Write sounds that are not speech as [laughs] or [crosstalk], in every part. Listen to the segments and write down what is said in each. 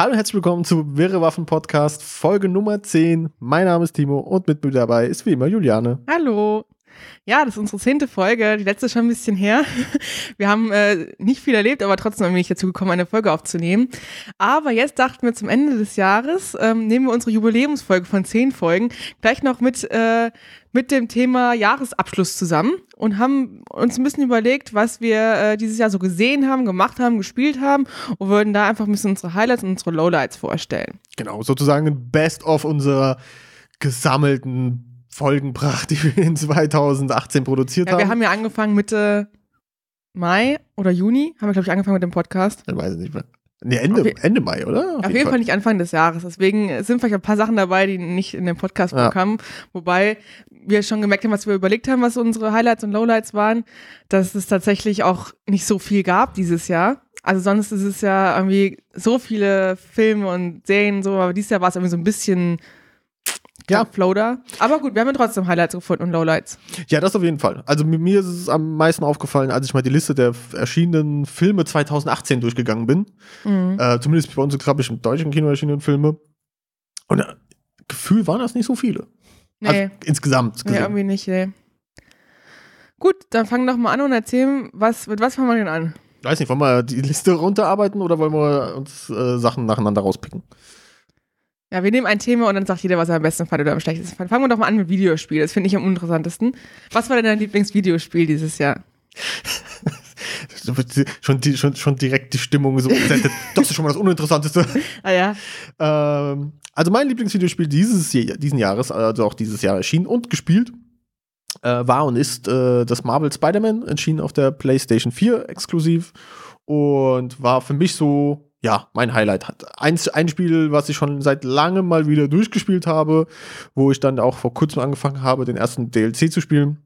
Hallo und herzlich willkommen zu Wirre Waffen Podcast, Folge Nummer 10. Mein Name ist Timo und mit mir dabei ist wie immer Juliane. Hallo. Ja, das ist unsere zehnte Folge. Die letzte schon ein bisschen her. [laughs] Wir haben äh, nicht viel erlebt, aber trotzdem bin ich dazu gekommen, eine Folge aufzunehmen. Aber jetzt dachten wir zum Ende des Jahres, ähm, nehmen wir unsere Jubiläumsfolge von zehn Folgen gleich noch mit, äh, mit dem Thema Jahresabschluss zusammen und haben uns ein bisschen überlegt, was wir äh, dieses Jahr so gesehen haben, gemacht haben, gespielt haben und würden da einfach ein bisschen unsere Highlights und unsere Lowlights vorstellen. Genau, sozusagen ein Best-of unserer gesammelten Folgenpracht, [laughs] die wir in 2018 produziert Ja, haben. wir haben ja angefangen Mitte Mai oder Juni, haben wir, glaube ich, angefangen mit dem Podcast. Ich weiß es nicht mehr. Nee, Ende, Auf je- Ende Mai, oder? Auf jeden Fall nicht Anfang des Jahres. Deswegen sind vielleicht ein paar Sachen dabei, die nicht in dem Podcast Ja. Wobei wir schon gemerkt haben, was wir überlegt haben, was unsere Highlights und Lowlights waren, dass es tatsächlich auch nicht so viel gab dieses Jahr. Also sonst ist es ja irgendwie so viele Filme und Serien so, aber dieses Jahr war es irgendwie so ein bisschen Ja. Floater. Aber gut, wir haben ja trotzdem Highlights gefunden und Lowlights. Ja, das auf jeden Fall. Also mir- ist es am meisten aufgefallen, als ich mal die Liste der erschienenen Filme 2018 durchgegangen bin. Mhm. Äh, zumindest bei uns, glaube ich, im deutschen Kino erschienenen Filme. Und äh, Gefühl waren das nicht so viele. Nee, Also insgesamt nee, gesehen. irgendwie nicht, nee. Gut, dann fang doch mal an und erzähl, was, mit was fangen wir denn an? Weiß nicht, wollen wir die Liste runterarbeiten oder wollen wir uns äh, Sachen nacheinander rauspicken? Ja, wir nehmen ein Thema und dann sagt jeder, was er am besten fand oder am schlechtesten fand. Fangen wir doch mal an mit Videospiel. Das finde ich am uninteressantesten. Was war denn dein Lieblingsvideospiel dieses Jahr? [laughs] schon, die, schon, schon direkt die Stimmung so. das ist schon mal das Uninteressanteste. [laughs] Ah ja. Ähm, also mein Lieblingsvideospiel dieses diesen Jahres, also auch dieses Jahr erschienen und gespielt, äh, war und ist äh, das Marvel Spider-Man, erschienen auf der PlayStation 4 exklusiv und war für mich so, ja, mein Highlight. Hat ein, ein Spiel, was ich schon seit langem mal wieder durchgespielt habe, wo ich dann auch vor kurzem angefangen habe, den ersten DLC zu spielen.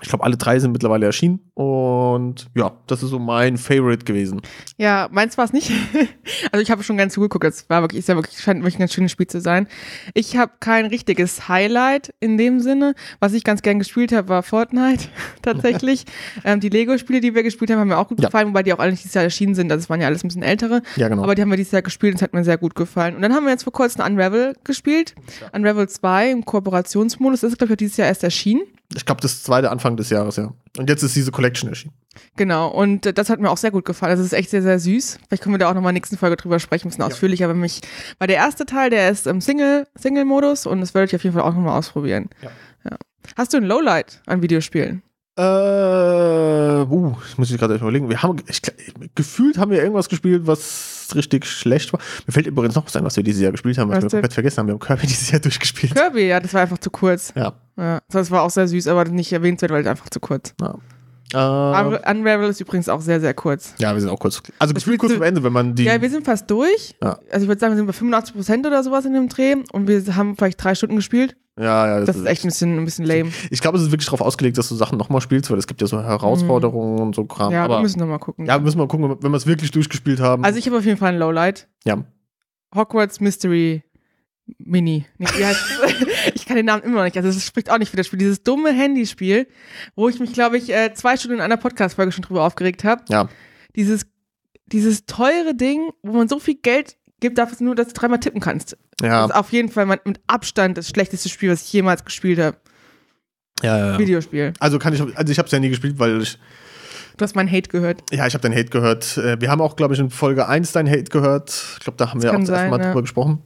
Ich glaube, alle drei sind mittlerweile erschienen und ja, das ist so mein Favorite gewesen. Ja, meins war es nicht. [laughs] also ich habe schon ganz zugeguckt. Es war wirklich, ist ja wirklich, scheint wirklich ein ganz schönes Spiel zu sein. Ich habe kein richtiges Highlight in dem Sinne. Was ich ganz gern gespielt habe, war Fortnite [laughs] tatsächlich. [laughs] ähm, die Lego-Spiele, die wir gespielt haben, haben mir auch gut Ja. gefallen, wobei die auch alle nicht dieses Jahr erschienen sind. Also es waren ja alles ein bisschen ältere. Ja, genau. Aber die haben wir dieses Jahr gespielt und es hat mir sehr gut gefallen. Und dann haben wir jetzt vor kurzem Unravel gespielt. Unravel 2 im Kooperationsmodus. Das ist, glaube ich, dieses Jahr erst erschienen. Ich glaube, das zweite Anfang des Jahres, ja. Und jetzt ist diese Collection erschienen. Genau, und äh, das hat mir auch sehr gut gefallen. Also es ist echt sehr, sehr süß. Vielleicht können wir da auch nochmal in der nächsten Folge drüber sprechen, ein bisschen ausführlicher, aber mich, weil der erste Teil, der ist im Single, Single-Modus und das werde ich auf jeden Fall auch nochmal ausprobieren. Ja. Ja. Hast du ein Lowlight an Videospielen? Äh, uh, ich muss ich gerade überlegen. Wir haben, ich, gefühlt haben wir irgendwas gespielt, was richtig schlecht war. Mir fällt übrigens noch was ein, was wir dieses Jahr gespielt haben, was, Was wir komplett vergessen haben. Wir haben Kirby [laughs] dieses Jahr durchgespielt. Kirby, ja, das war einfach zu kurz. Ja. Ja, das war auch sehr süß, aber nicht erwähnenswert, weil es einfach zu kurz. ja. Unra- Unravel ist übrigens auch sehr, sehr kurz. ja, wir sind auch kurz. Also Das gefühlt kurz am Ende, wenn man die. Ja, wir sind fast durch. Ja. Also ich würde sagen, wir sind bei 85 Prozent oder sowas in dem Dreh und wir haben vielleicht drei Stunden gespielt. Ja, ja, Das ist echt ein bisschen, ein bisschen lame. Ich glaube, es ist wirklich darauf ausgelegt, dass du Sachen nochmal spielst, weil es gibt ja so Herausforderungen und so Kram. Ja, Aber wir müssen nochmal gucken. ja, müssen wir mal gucken, wenn wir es wirklich durchgespielt haben. Also ich habe auf jeden Fall ein Lowlight. ja. Hogwarts Mystery Mini. Nee, [laughs] [laughs] ich kann den Namen immer noch nicht. Also es spricht auch nicht für das Spiel. Dieses dumme Handyspiel, wo ich mich, glaube ich, äh, zwei Stunden in einer Podcast-Folge schon drüber aufgeregt habe. Ja. Dieses, dieses teure Ding, wo man so viel Geld gibt, dafür nur, dass du dreimal tippen kannst. Ja, Das ist auf jeden Fall mein, mit Abstand das schlechteste Spiel, was ich jemals gespielt habe. ja, ja. Videospiel. Also kann ich, also ich habe es ja nie gespielt, weil ich Du hast meinen Hate gehört. Ja, ich habe deinen Hate gehört. Äh, Wir haben auch, glaube ich, in Folge 1 deinen Hate gehört. Ich glaube, da haben wir auch das erste Mal ja. drüber gesprochen.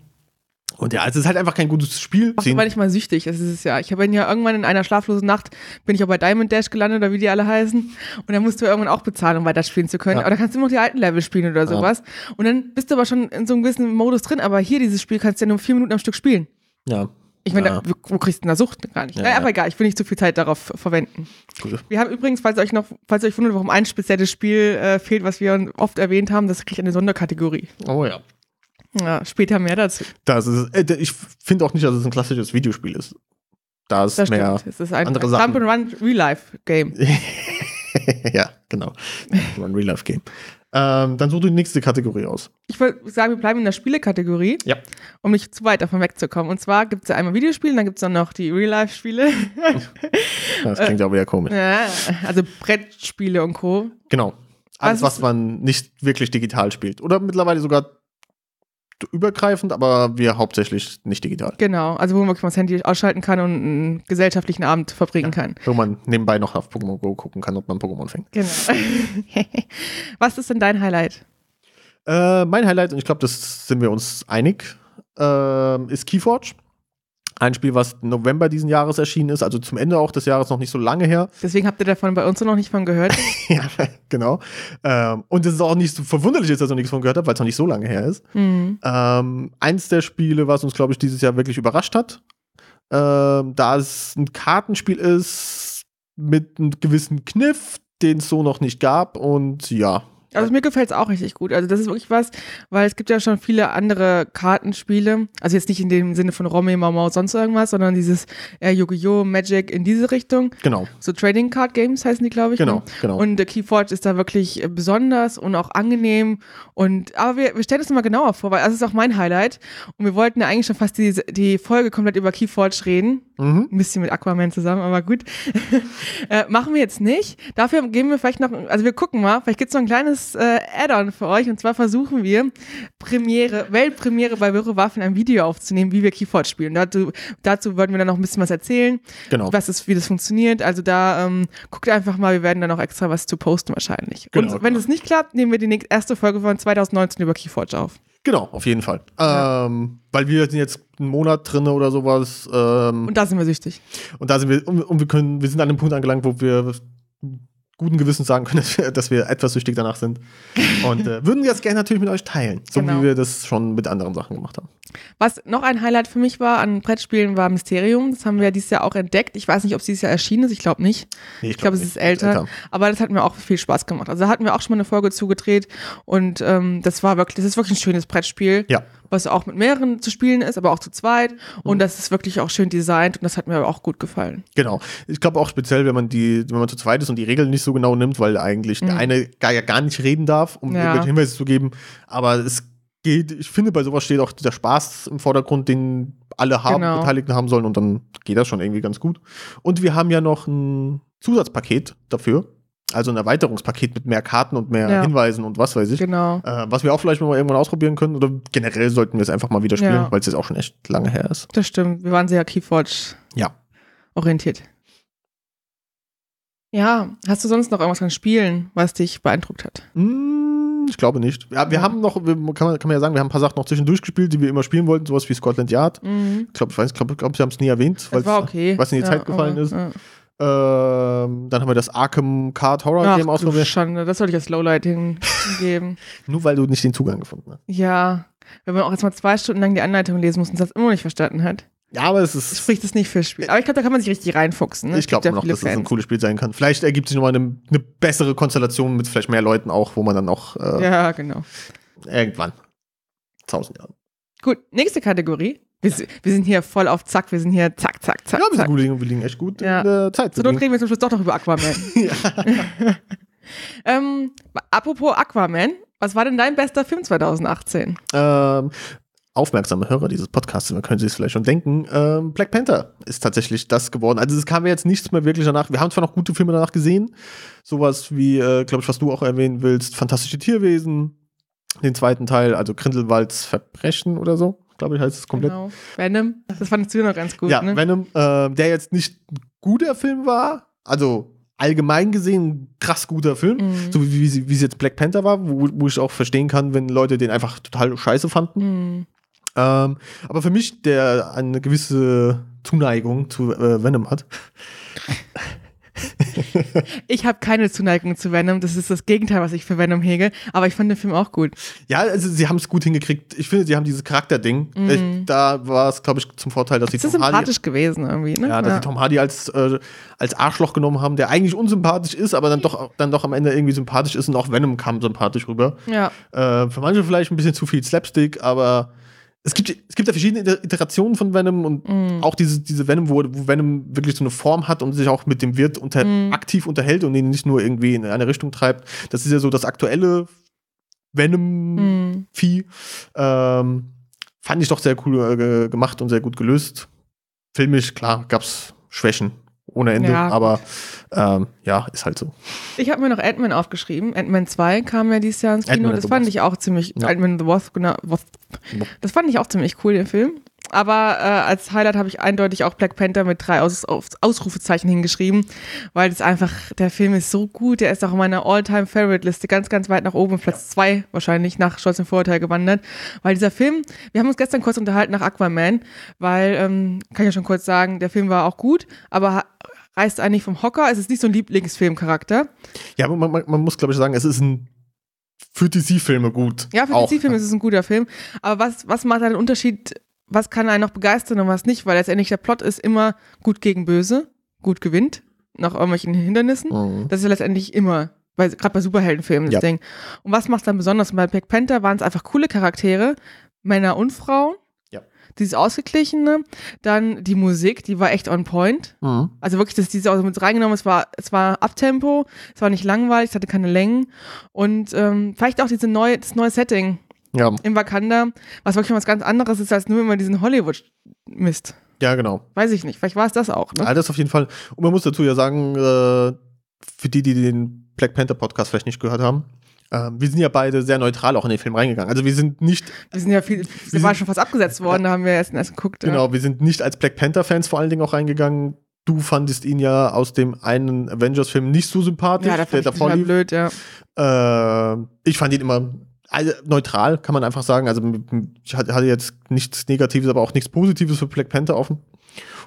Und ja, es ist halt einfach kein gutes Spiel. Auch war ich mal süchtig, das ist es ja. Ich habe ja irgendwann in einer schlaflosen Nacht, bin ich auch bei Diamond Dash gelandet oder wie die alle heißen. Und dann musst du irgendwann auch bezahlen, um weiter spielen zu können. Ja. Aber da kannst du immer noch die alten Level spielen oder sowas. Und dann bist du aber schon in so einem gewissen Modus drin. Aber hier, dieses Spiel, kannst du ja nur vier Minuten am Stück spielen. ja, Ich meine, Ja. wo kriegst du denn da Sucht? Gar nicht. Ja, naja, ja. aber egal, ich will nicht zu viel Zeit darauf verwenden. gut. Wir haben übrigens, falls ihr euch noch, falls ihr euch wundert, warum ein spezielles Spiel äh, fehlt, was wir oft erwähnt haben, das kriegt eine Sonderkategorie. Oh ja. Ja, später mehr dazu. Das ist, äh, ich finde auch nicht, dass es ein klassisches Videospiel ist. Da ist Das mehr. stimmt. Es ist ein andere Sachen. [laughs] Jump and Run Real Life Game. ja, genau. So ein Real-Life-Game. Ähm, dann such du die nächste Kategorie aus. Ich würde sagen, wir bleiben in der Spielekategorie, Ja. um nicht zu weit davon wegzukommen. Und zwar gibt es ja einmal Videospiele, dann gibt es dann noch die Real-Life-Spiele. [laughs] Das klingt ja auch wieder komisch. ja, also Brettspiele und Co. Genau. Alles, Was was man nicht wirklich digital spielt. Oder mittlerweile sogar übergreifend, aber wir hauptsächlich nicht digital. Genau, also wo man wirklich mal das Handy ausschalten kann und einen gesellschaftlichen Abend verbringen kann. Wo man nebenbei noch auf Pokémon Go gucken kann, ob man Pokémon fängt. Genau. [laughs] Was ist denn dein Highlight? Äh, mein Highlight, und ich glaube, das sind wir uns einig, äh, ist Keyforge. Ein Spiel, was November diesen Jahres erschienen ist, also zum Ende auch des Jahres noch nicht so lange her. Deswegen habt ihr davon bei uns noch nicht von gehört. [laughs] ja, genau. Ähm, und es ist auch nicht so verwunderlich, dass ich noch nichts von gehört habe, weil es noch nicht so lange her ist. Mhm. Ähm, eins der Spiele, was uns, glaube ich, dieses Jahr wirklich überrascht hat, ähm, da es ein Kartenspiel ist mit einem gewissen Kniff, den es so noch nicht gab. Und ja, Also mir gefällt es auch richtig gut. Also das ist wirklich was, weil es gibt ja schon viele andere Kartenspiele. Also jetzt nicht in dem Sinne von Romme, Mau, sonst irgendwas, sondern dieses äh, Yu-Gi-Oh! Magic in diese Richtung. genau, So Trading Card Games heißen die, glaube ich. genau, Ne? genau. Und äh, Keyforge ist da wirklich äh, besonders und auch angenehm. Und aber wir, wir stellen uns mal genauer vor, weil das ist auch mein Highlight. Und wir wollten ja eigentlich schon fast die, die Folge komplett über Keyforge reden. Mhm. Ein bisschen mit Aquaman zusammen, aber gut. [laughs] äh, machen wir jetzt nicht. Dafür geben wir vielleicht noch, also wir gucken mal, vielleicht gibt es noch ein kleines äh, Add-on für euch. Und zwar versuchen wir, Premiere, Weltpremiere bei Wirre Waffen ein Video aufzunehmen, wie wir Keyforge spielen. Dazu, dazu würden wir dann noch ein bisschen was erzählen, genau. was ist, wie das funktioniert. Also da ähm, guckt einfach mal, wir werden dann noch extra was zu posten wahrscheinlich. Genau, Und wenn genau. es nicht klappt, nehmen wir die nächste, erste Folge von 2019 über Keyforge auf. Genau, auf jeden Fall. Ja. Ähm, weil wir sind jetzt einen Monat drin oder sowas. Ähm, Und da sind wir süchtig. Und da sind wir, und, und wir können, wir sind an dem Punkt angelangt, wo wir guten Gewissens sagen können, [laughs] dass wir, dass wir etwas süchtig danach sind. Und äh, würden das gerne natürlich mit euch teilen, so Genau. wie wir das schon mit anderen Sachen gemacht haben. Was noch ein Highlight für mich war an Brettspielen war Mysterium. Das haben wir dieses Jahr auch entdeckt. Ich weiß nicht, ob es dieses Jahr erschienen ist. Ich glaube nicht. Nee, Ich glaube, es ist älter. Aber das hat mir auch viel Spaß gemacht. Also da hatten wir auch schon mal eine Folge zugedreht und ähm, das war wirklich, das ist wirklich ein schönes Brettspiel, Ja, was auch mit mehreren zu spielen ist, aber auch zu zweit. Mhm. Und das ist wirklich auch schön designt und das hat mir auch gut gefallen. genau. Ich glaube auch speziell, wenn man die, wenn man zu zweit ist und die Regeln nicht so genau nimmt, weil eigentlich der eine gar, gar nicht reden darf, um Mhm. Ja. Hinweise zu geben. Aber es geht, ich finde, bei sowas steht auch der Spaß im Vordergrund, den alle haben, Genau. Beteiligten haben sollen und dann geht das schon irgendwie ganz gut. Und wir haben ja noch ein Zusatzpaket dafür. Also ein Erweiterungspaket mit mehr Karten und mehr Ja. Hinweisen und was weiß ich. Genau. Äh, was wir auch vielleicht mal irgendwann ausprobieren können. Oder generell sollten wir es einfach mal wieder spielen, Ja. weil es jetzt auch schon echt lange her ist. Das stimmt. Wir waren sehr Keyforge Ja. orientiert. Ja, hast du sonst noch irgendwas an Spielen, was dich beeindruckt hat? Hm, ich glaube nicht. Ja, wir Ja. haben noch, wir, kann, man, kann man ja sagen, wir haben ein paar Sachen noch zwischendurch gespielt, die wir immer spielen wollten, sowas wie Scotland Yard. Mhm. Ich glaube, ich weiß, ich glaube, glaub, sie haben es nie erwähnt, weil okay. was in die Ja, Zeit gefallen aber, ist. Ja. Ähm, dann haben wir das Arkham Card Horror Ach, Game ausprobiert. Schande, das sollte ich als Lowlight hingeben. [laughs] Nur weil du nicht den Zugang gefunden hast. ja, wenn man auch jetzt mal zwei Stunden lang die Anleitung lesen muss und das immer noch nicht verstanden hat, Ja, aber es ist. spricht es nicht fürs Spiel. Aber ich glaube, da kann man sich richtig reinfuchsen. Ne? Ich glaube Es immer noch, dass ja das ein cooles Spiel sein kann. Vielleicht ergibt sich nochmal eine, eine bessere Konstellation mit vielleicht mehr Leuten auch, wo man dann auch äh, Ja, genau. irgendwann. Tausend Jahren. Gut, nächste Kategorie. Wir, si- wir sind hier voll auf Zack, wir sind hier zack, zack, zack, Ja, wir, sind gut, wir liegen echt gut Ja. in der Zeit. So, dann reden wir zum Schluss doch noch über Aquaman. [laughs] [laughs] ähm, apropos Aquaman, was war denn dein bester Film 2018? Ähm, aufmerksame Hörer dieses Podcasts, man könnte sich es vielleicht schon denken, ähm, Black Panther ist tatsächlich das geworden. Also es kam ja jetzt nichts mehr wirklich danach. Wir haben zwar noch gute Filme danach gesehen, sowas wie, äh, glaube ich, was du auch erwähnen willst, Fantastische Tierwesen, den zweiten Teil, also Grindelwalds Verbrechen oder so, glaube ich, heißt es komplett. Genau. Venom, das fandest du noch ganz gut, ja, ne? Venom, äh, der jetzt nicht ein guter Film war, also allgemein gesehen ein krass guter Film, Mhm. so wie, wie, sie- wie es jetzt Black Panther war, wo, wo ich auch verstehen kann, wenn Leute den einfach total scheiße fanden. Mhm. Ähm, aber für mich, der eine gewisse Zuneigung zu äh, Venom hat. [laughs] Ich habe keine Zuneigung zu Venom, das ist das Gegenteil, was ich für Venom hege, aber ich fand den Film auch gut. Ja, also sie haben es gut hingekriegt. Ich finde, sie haben dieses Charakterding. Ich, da war es, glaube ich, zum Vorteil, dass sie Das ist Tom Hardy, sympathisch gewesen irgendwie, ne? ja, dass sie Tom Hardy als, äh, als Arschloch genommen haben, der eigentlich unsympathisch ist, aber dann doch, dann doch am Ende irgendwie sympathisch ist und auch Venom kam sympathisch rüber. ja. Äh, für manche vielleicht ein bisschen zu viel Slapstick, aber es gibt, es gibt ja verschiedene Iter- Iterationen von Venom und Mhm. auch diese, diese Venom, wo, wo Venom wirklich so eine Form hat und sich auch mit dem Wirt unter, Mhm. aktiv unterhält und ihn nicht nur irgendwie in eine Richtung treibt. Das ist ja so das aktuelle Venom-Vieh. Mhm. Ähm, fand ich doch sehr cool äh, ge- gemacht und sehr gut gelöst. Filmisch, klar, gab's Schwächen ohne Ende, Ja, aber ähm, ja, ist halt so. Ich habe mir noch Ant-Man aufgeschrieben. Ant-Man 2 kam ja dieses Jahr ins Kino. Das fand ich auch ziemlich. Ja. Ant-Man the Wasp, genau. Wasp, Das fand ich auch ziemlich cool, den Film. Aber äh, als Highlight habe ich eindeutig auch Black Panther mit drei Aus Aus Ausrufezeichen hingeschrieben, weil das einfach, der Film ist so gut, der ist auch in meiner All-Time-Favorite-Liste ganz, ganz weit nach oben, Platz zwei wahrscheinlich nach Stolz und Vorurteil gewandert. Weil dieser Film, wir haben uns gestern kurz unterhalten nach Aquaman, weil, ähm, kann ich ja schon kurz sagen, der Film war auch gut, aber reißt eigentlich vom Hocker. Es ist nicht so ein Lieblingsfilmcharakter. Ja, man, man, man muss, glaube ich, sagen, es ist ein für DC-Filme gut. Ja, für DC-Filme ist es ein guter Film. Aber was, was macht einen Unterschied was kann einen noch begeistern und was nicht, weil letztendlich der Plot ist immer gut gegen böse, gut gewinnt, nach irgendwelchen Hindernissen. Mhm. Das ist ja letztendlich immer, gerade bei Superheldenfilmen das ja. Ding. Und was macht dann besonders? Bei Black Panther waren es einfach coole Charaktere, Männer und Frauen. Dieses Ausgeglichene, dann die Musik, die war echt on point. Mhm. Also wirklich, dass diese auch mit reingenommen, es war, es war Abtempo, es war nicht langweilig, es hatte keine Längen und ähm, vielleicht auch diese neue, das neue Setting, ja. in Wakanda, was wirklich was ganz anderes ist als nur immer diesen Hollywood-Mist. Ja, genau. Weiß ich nicht. Vielleicht war es das auch. Ne? Das auf jeden Fall. Und man muss dazu ja sagen, äh, für die, die den Black Panther Podcast vielleicht nicht gehört haben, äh, wir sind ja beide sehr neutral auch in den Film reingegangen. Also wir sind nicht. Wir sind ja viel, wir war schon fast abgesetzt worden, da haben wir erst, erst geguckt. Genau, ja. wir sind nicht als Black Panther-Fans vor allen Dingen auch reingegangen. Du fandest ihn ja aus dem einen Avengers-Film nicht so sympathisch. Ja, da fand der ich davor blöd, ja. Äh, ich fand ihn immer also neutral, kann man einfach sagen. Also ich hatte jetzt nichts Negatives, aber auch nichts Positives für Black Panther offen.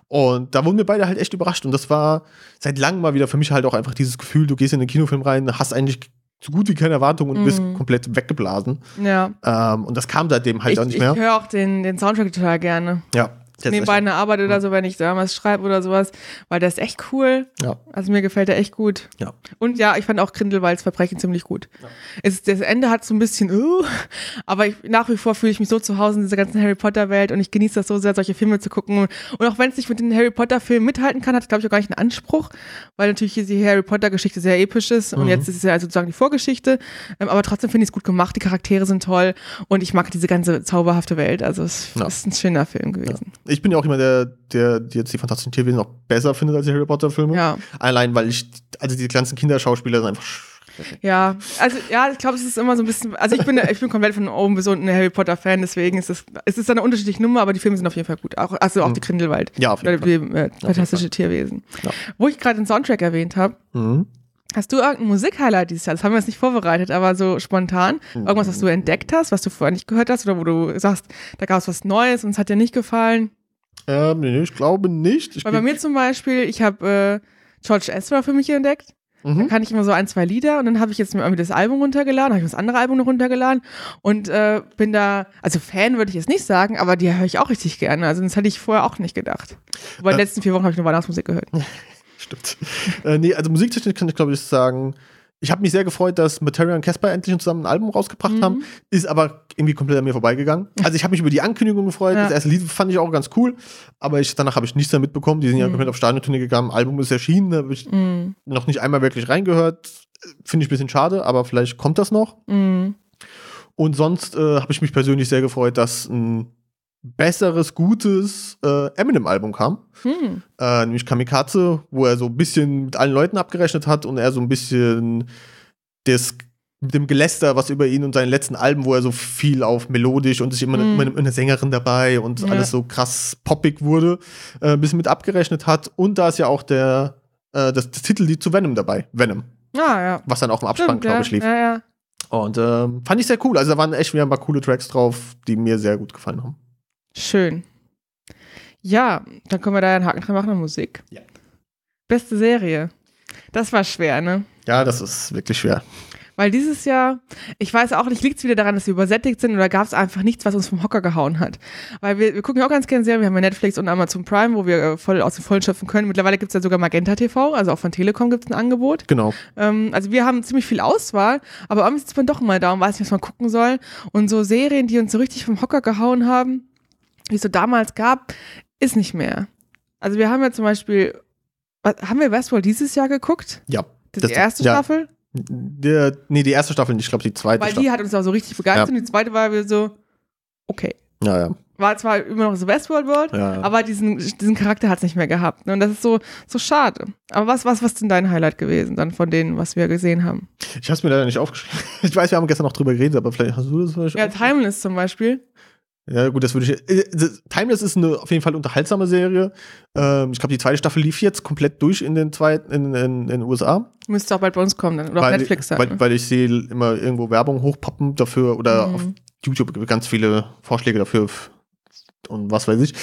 Und da wurden wir beide halt echt überrascht. Und das war seit langem mal wieder für mich halt auch einfach dieses Gefühl, du gehst in den Kinofilm rein, hast eigentlich so gut wie keine Erwartung und mhm. bist komplett weggeblasen. Ja. Ähm, und das kam seitdem halt ich, auch nicht mehr. Ich höre auch den, den Soundtrack total gerne. Ja nebenbei eine Arbeit oder so, wenn ich damals schreibe oder sowas, weil der ist echt cool. Ja. Also mir gefällt der echt gut. Ja. Und ja, ich fand auch Grindelwalds Verbrechen ziemlich gut. Ja. Es, das Ende hat so ein bisschen, uh, aber ich, nach wie vor fühle ich mich so zu Hause in dieser ganzen Harry Potter Welt und ich genieße das so sehr, solche Filme zu gucken. Und auch wenn es nicht mit den Harry Potter Filmen mithalten kann, hat es glaube ich auch gar nicht einen Anspruch, weil natürlich hier die Harry Potter Geschichte sehr episch ist mhm. und jetzt ist es ja sozusagen die Vorgeschichte. Ähm, aber trotzdem finde ich es gut gemacht, die Charaktere sind toll und ich mag diese ganze zauberhafte Welt. Also es ja. ist ein schöner Film gewesen. Ja. Ich bin ja auch immer der der, jetzt die Fantastischen Tierwesen noch besser findet als die Harry Potter-Filme. Ja. Allein, weil ich, also die ganzen Kinderschauspieler sind einfach. Ja, also ja, ich glaube, es ist immer so ein bisschen, also ich bin, ich bin komplett von oben bis unten ein Harry Potter-Fan, deswegen ist es, es ist eine unterschiedliche Nummer, aber die Filme sind auf jeden Fall gut. Auch, also auch mhm. die Grindelwald. Ja, auf jeden Fall. Die, äh, Fantastische Tierwesen. Ja. Wo ich gerade den Soundtrack erwähnt habe, mhm. Hast du irgendein Musikhighlight dieses Jahr? Das haben wir jetzt nicht vorbereitet, aber so spontan. Irgendwas, was du entdeckt hast, was du vorher nicht gehört hast oder wo du sagst, da gab es was Neues und es hat dir nicht gefallen? Ähm, nee, ich glaube nicht. Ich Weil bei mir zum Beispiel, ich habe äh, George Ezra für mich entdeckt. Mhm. Da kann ich immer so ein, zwei Lieder und dann habe ich jetzt mir irgendwie das Album runtergeladen, habe ich das andere Album noch runtergeladen und äh, bin da, also Fan würde ich jetzt nicht sagen, aber die höre ich auch richtig gerne. Also das hätte ich vorher auch nicht gedacht. Aber in den äh, letzten vier Wochen habe ich nur Weihnachtsmusik gehört. [laughs] Stimmt. äh, nee, also musiktechnisch kann ich glaube ich sagen, ich habe mich sehr gefreut, dass Materia und Casper endlich zusammen ein Album rausgebracht mhm. haben, ist aber irgendwie komplett an mir vorbeigegangen. Also ich habe mich über die Ankündigung gefreut. Ja. Das erste Lied fand ich auch ganz cool, aber ich, danach habe ich nichts mehr mitbekommen. Die sind ja mhm. komplett auf Stadiontournee gegangen. Album ist erschienen, da habe ich mhm. noch nicht einmal wirklich reingehört. Finde ich ein bisschen schade, aber vielleicht kommt das noch. Mhm. Und sonst äh, habe ich mich persönlich sehr gefreut, dass ein besseres, gutes äh, Eminem-Album kam. Hm. Äh, nämlich Kamikaze, wo er so ein bisschen mit allen Leuten abgerechnet hat und er so ein bisschen das mit dem Geläster, was über ihn und seinen letzten Alben, wo er so viel auf melodisch und sich immer, mm. immer eine Sängerin dabei und ja. alles so krass poppig wurde, äh, ein bisschen mit abgerechnet hat. Und da ist ja auch der, äh, das, das Titellied zu Venom dabei, Venom. Ah, ja. Was dann auch im Abspann, glaube ich, lief. Ja, ja. Und ähm, fand ich sehr cool. Also da waren echt wieder ein paar coole Tracks drauf, die mir sehr gut gefallen haben. Schön. Ja, dann können wir da einen Haken dran machen an Musik. Ja. Beste Serie. Das war schwer, ne? Ja, das ist wirklich schwer. Weil dieses Jahr, ich weiß auch nicht, liegt es wieder daran, dass wir übersättigt sind oder gab es einfach nichts, was uns vom Hocker gehauen hat. Weil wir, wir gucken ja auch ganz gerne Serien, wir haben ja Netflix und Amazon Prime, wo wir äh, voll aus dem Vollen schöpfen können. Mittlerweile gibt es ja sogar Magenta TV, also auch von Telekom gibt es ein Angebot. Genau. Ähm, also wir haben ziemlich viel Auswahl, aber irgendwie sitzt man doch mal da und weiß nicht, was man gucken soll. Und so Serien, die uns so richtig vom Hocker gehauen haben, wie es so damals gab, ist nicht mehr. Also wir haben ja zum Beispiel, was, haben wir Westworld dieses Jahr geguckt? Ja. Das, das die erste ja. Staffel? Der, nee, die erste Staffel, ich glaube die zweite Weil Staffel. die hat uns auch so richtig begeistert ja. und die zweite war wir so, okay. Ja, ja. War zwar immer noch so Westworld World, ja, aber diesen, diesen Charakter hat es nicht mehr gehabt. Ne? Und das ist so, so schade. Aber was, was, was ist denn dein Highlight gewesen dann von denen, was wir gesehen haben? Ich habe es mir leider nicht aufgeschrieben. [laughs] Ich weiß, wir haben gestern noch drüber geredet, aber vielleicht hast du das vielleicht Ja, Timeless zum Beispiel. Ja, gut, das würde ich. Äh, Timeless ist eine auf jeden Fall unterhaltsame Serie. Ähm, ich glaube, die zweite Staffel lief jetzt komplett durch in den zweiten, in, in, in den USA. Müsste auch bald bei uns kommen dann. Oder auf weil, Netflix dann. weil, weil ich sehe immer irgendwo Werbung hochpoppen dafür oder Mhm. auf YouTube ganz viele Vorschläge dafür und was weiß ich.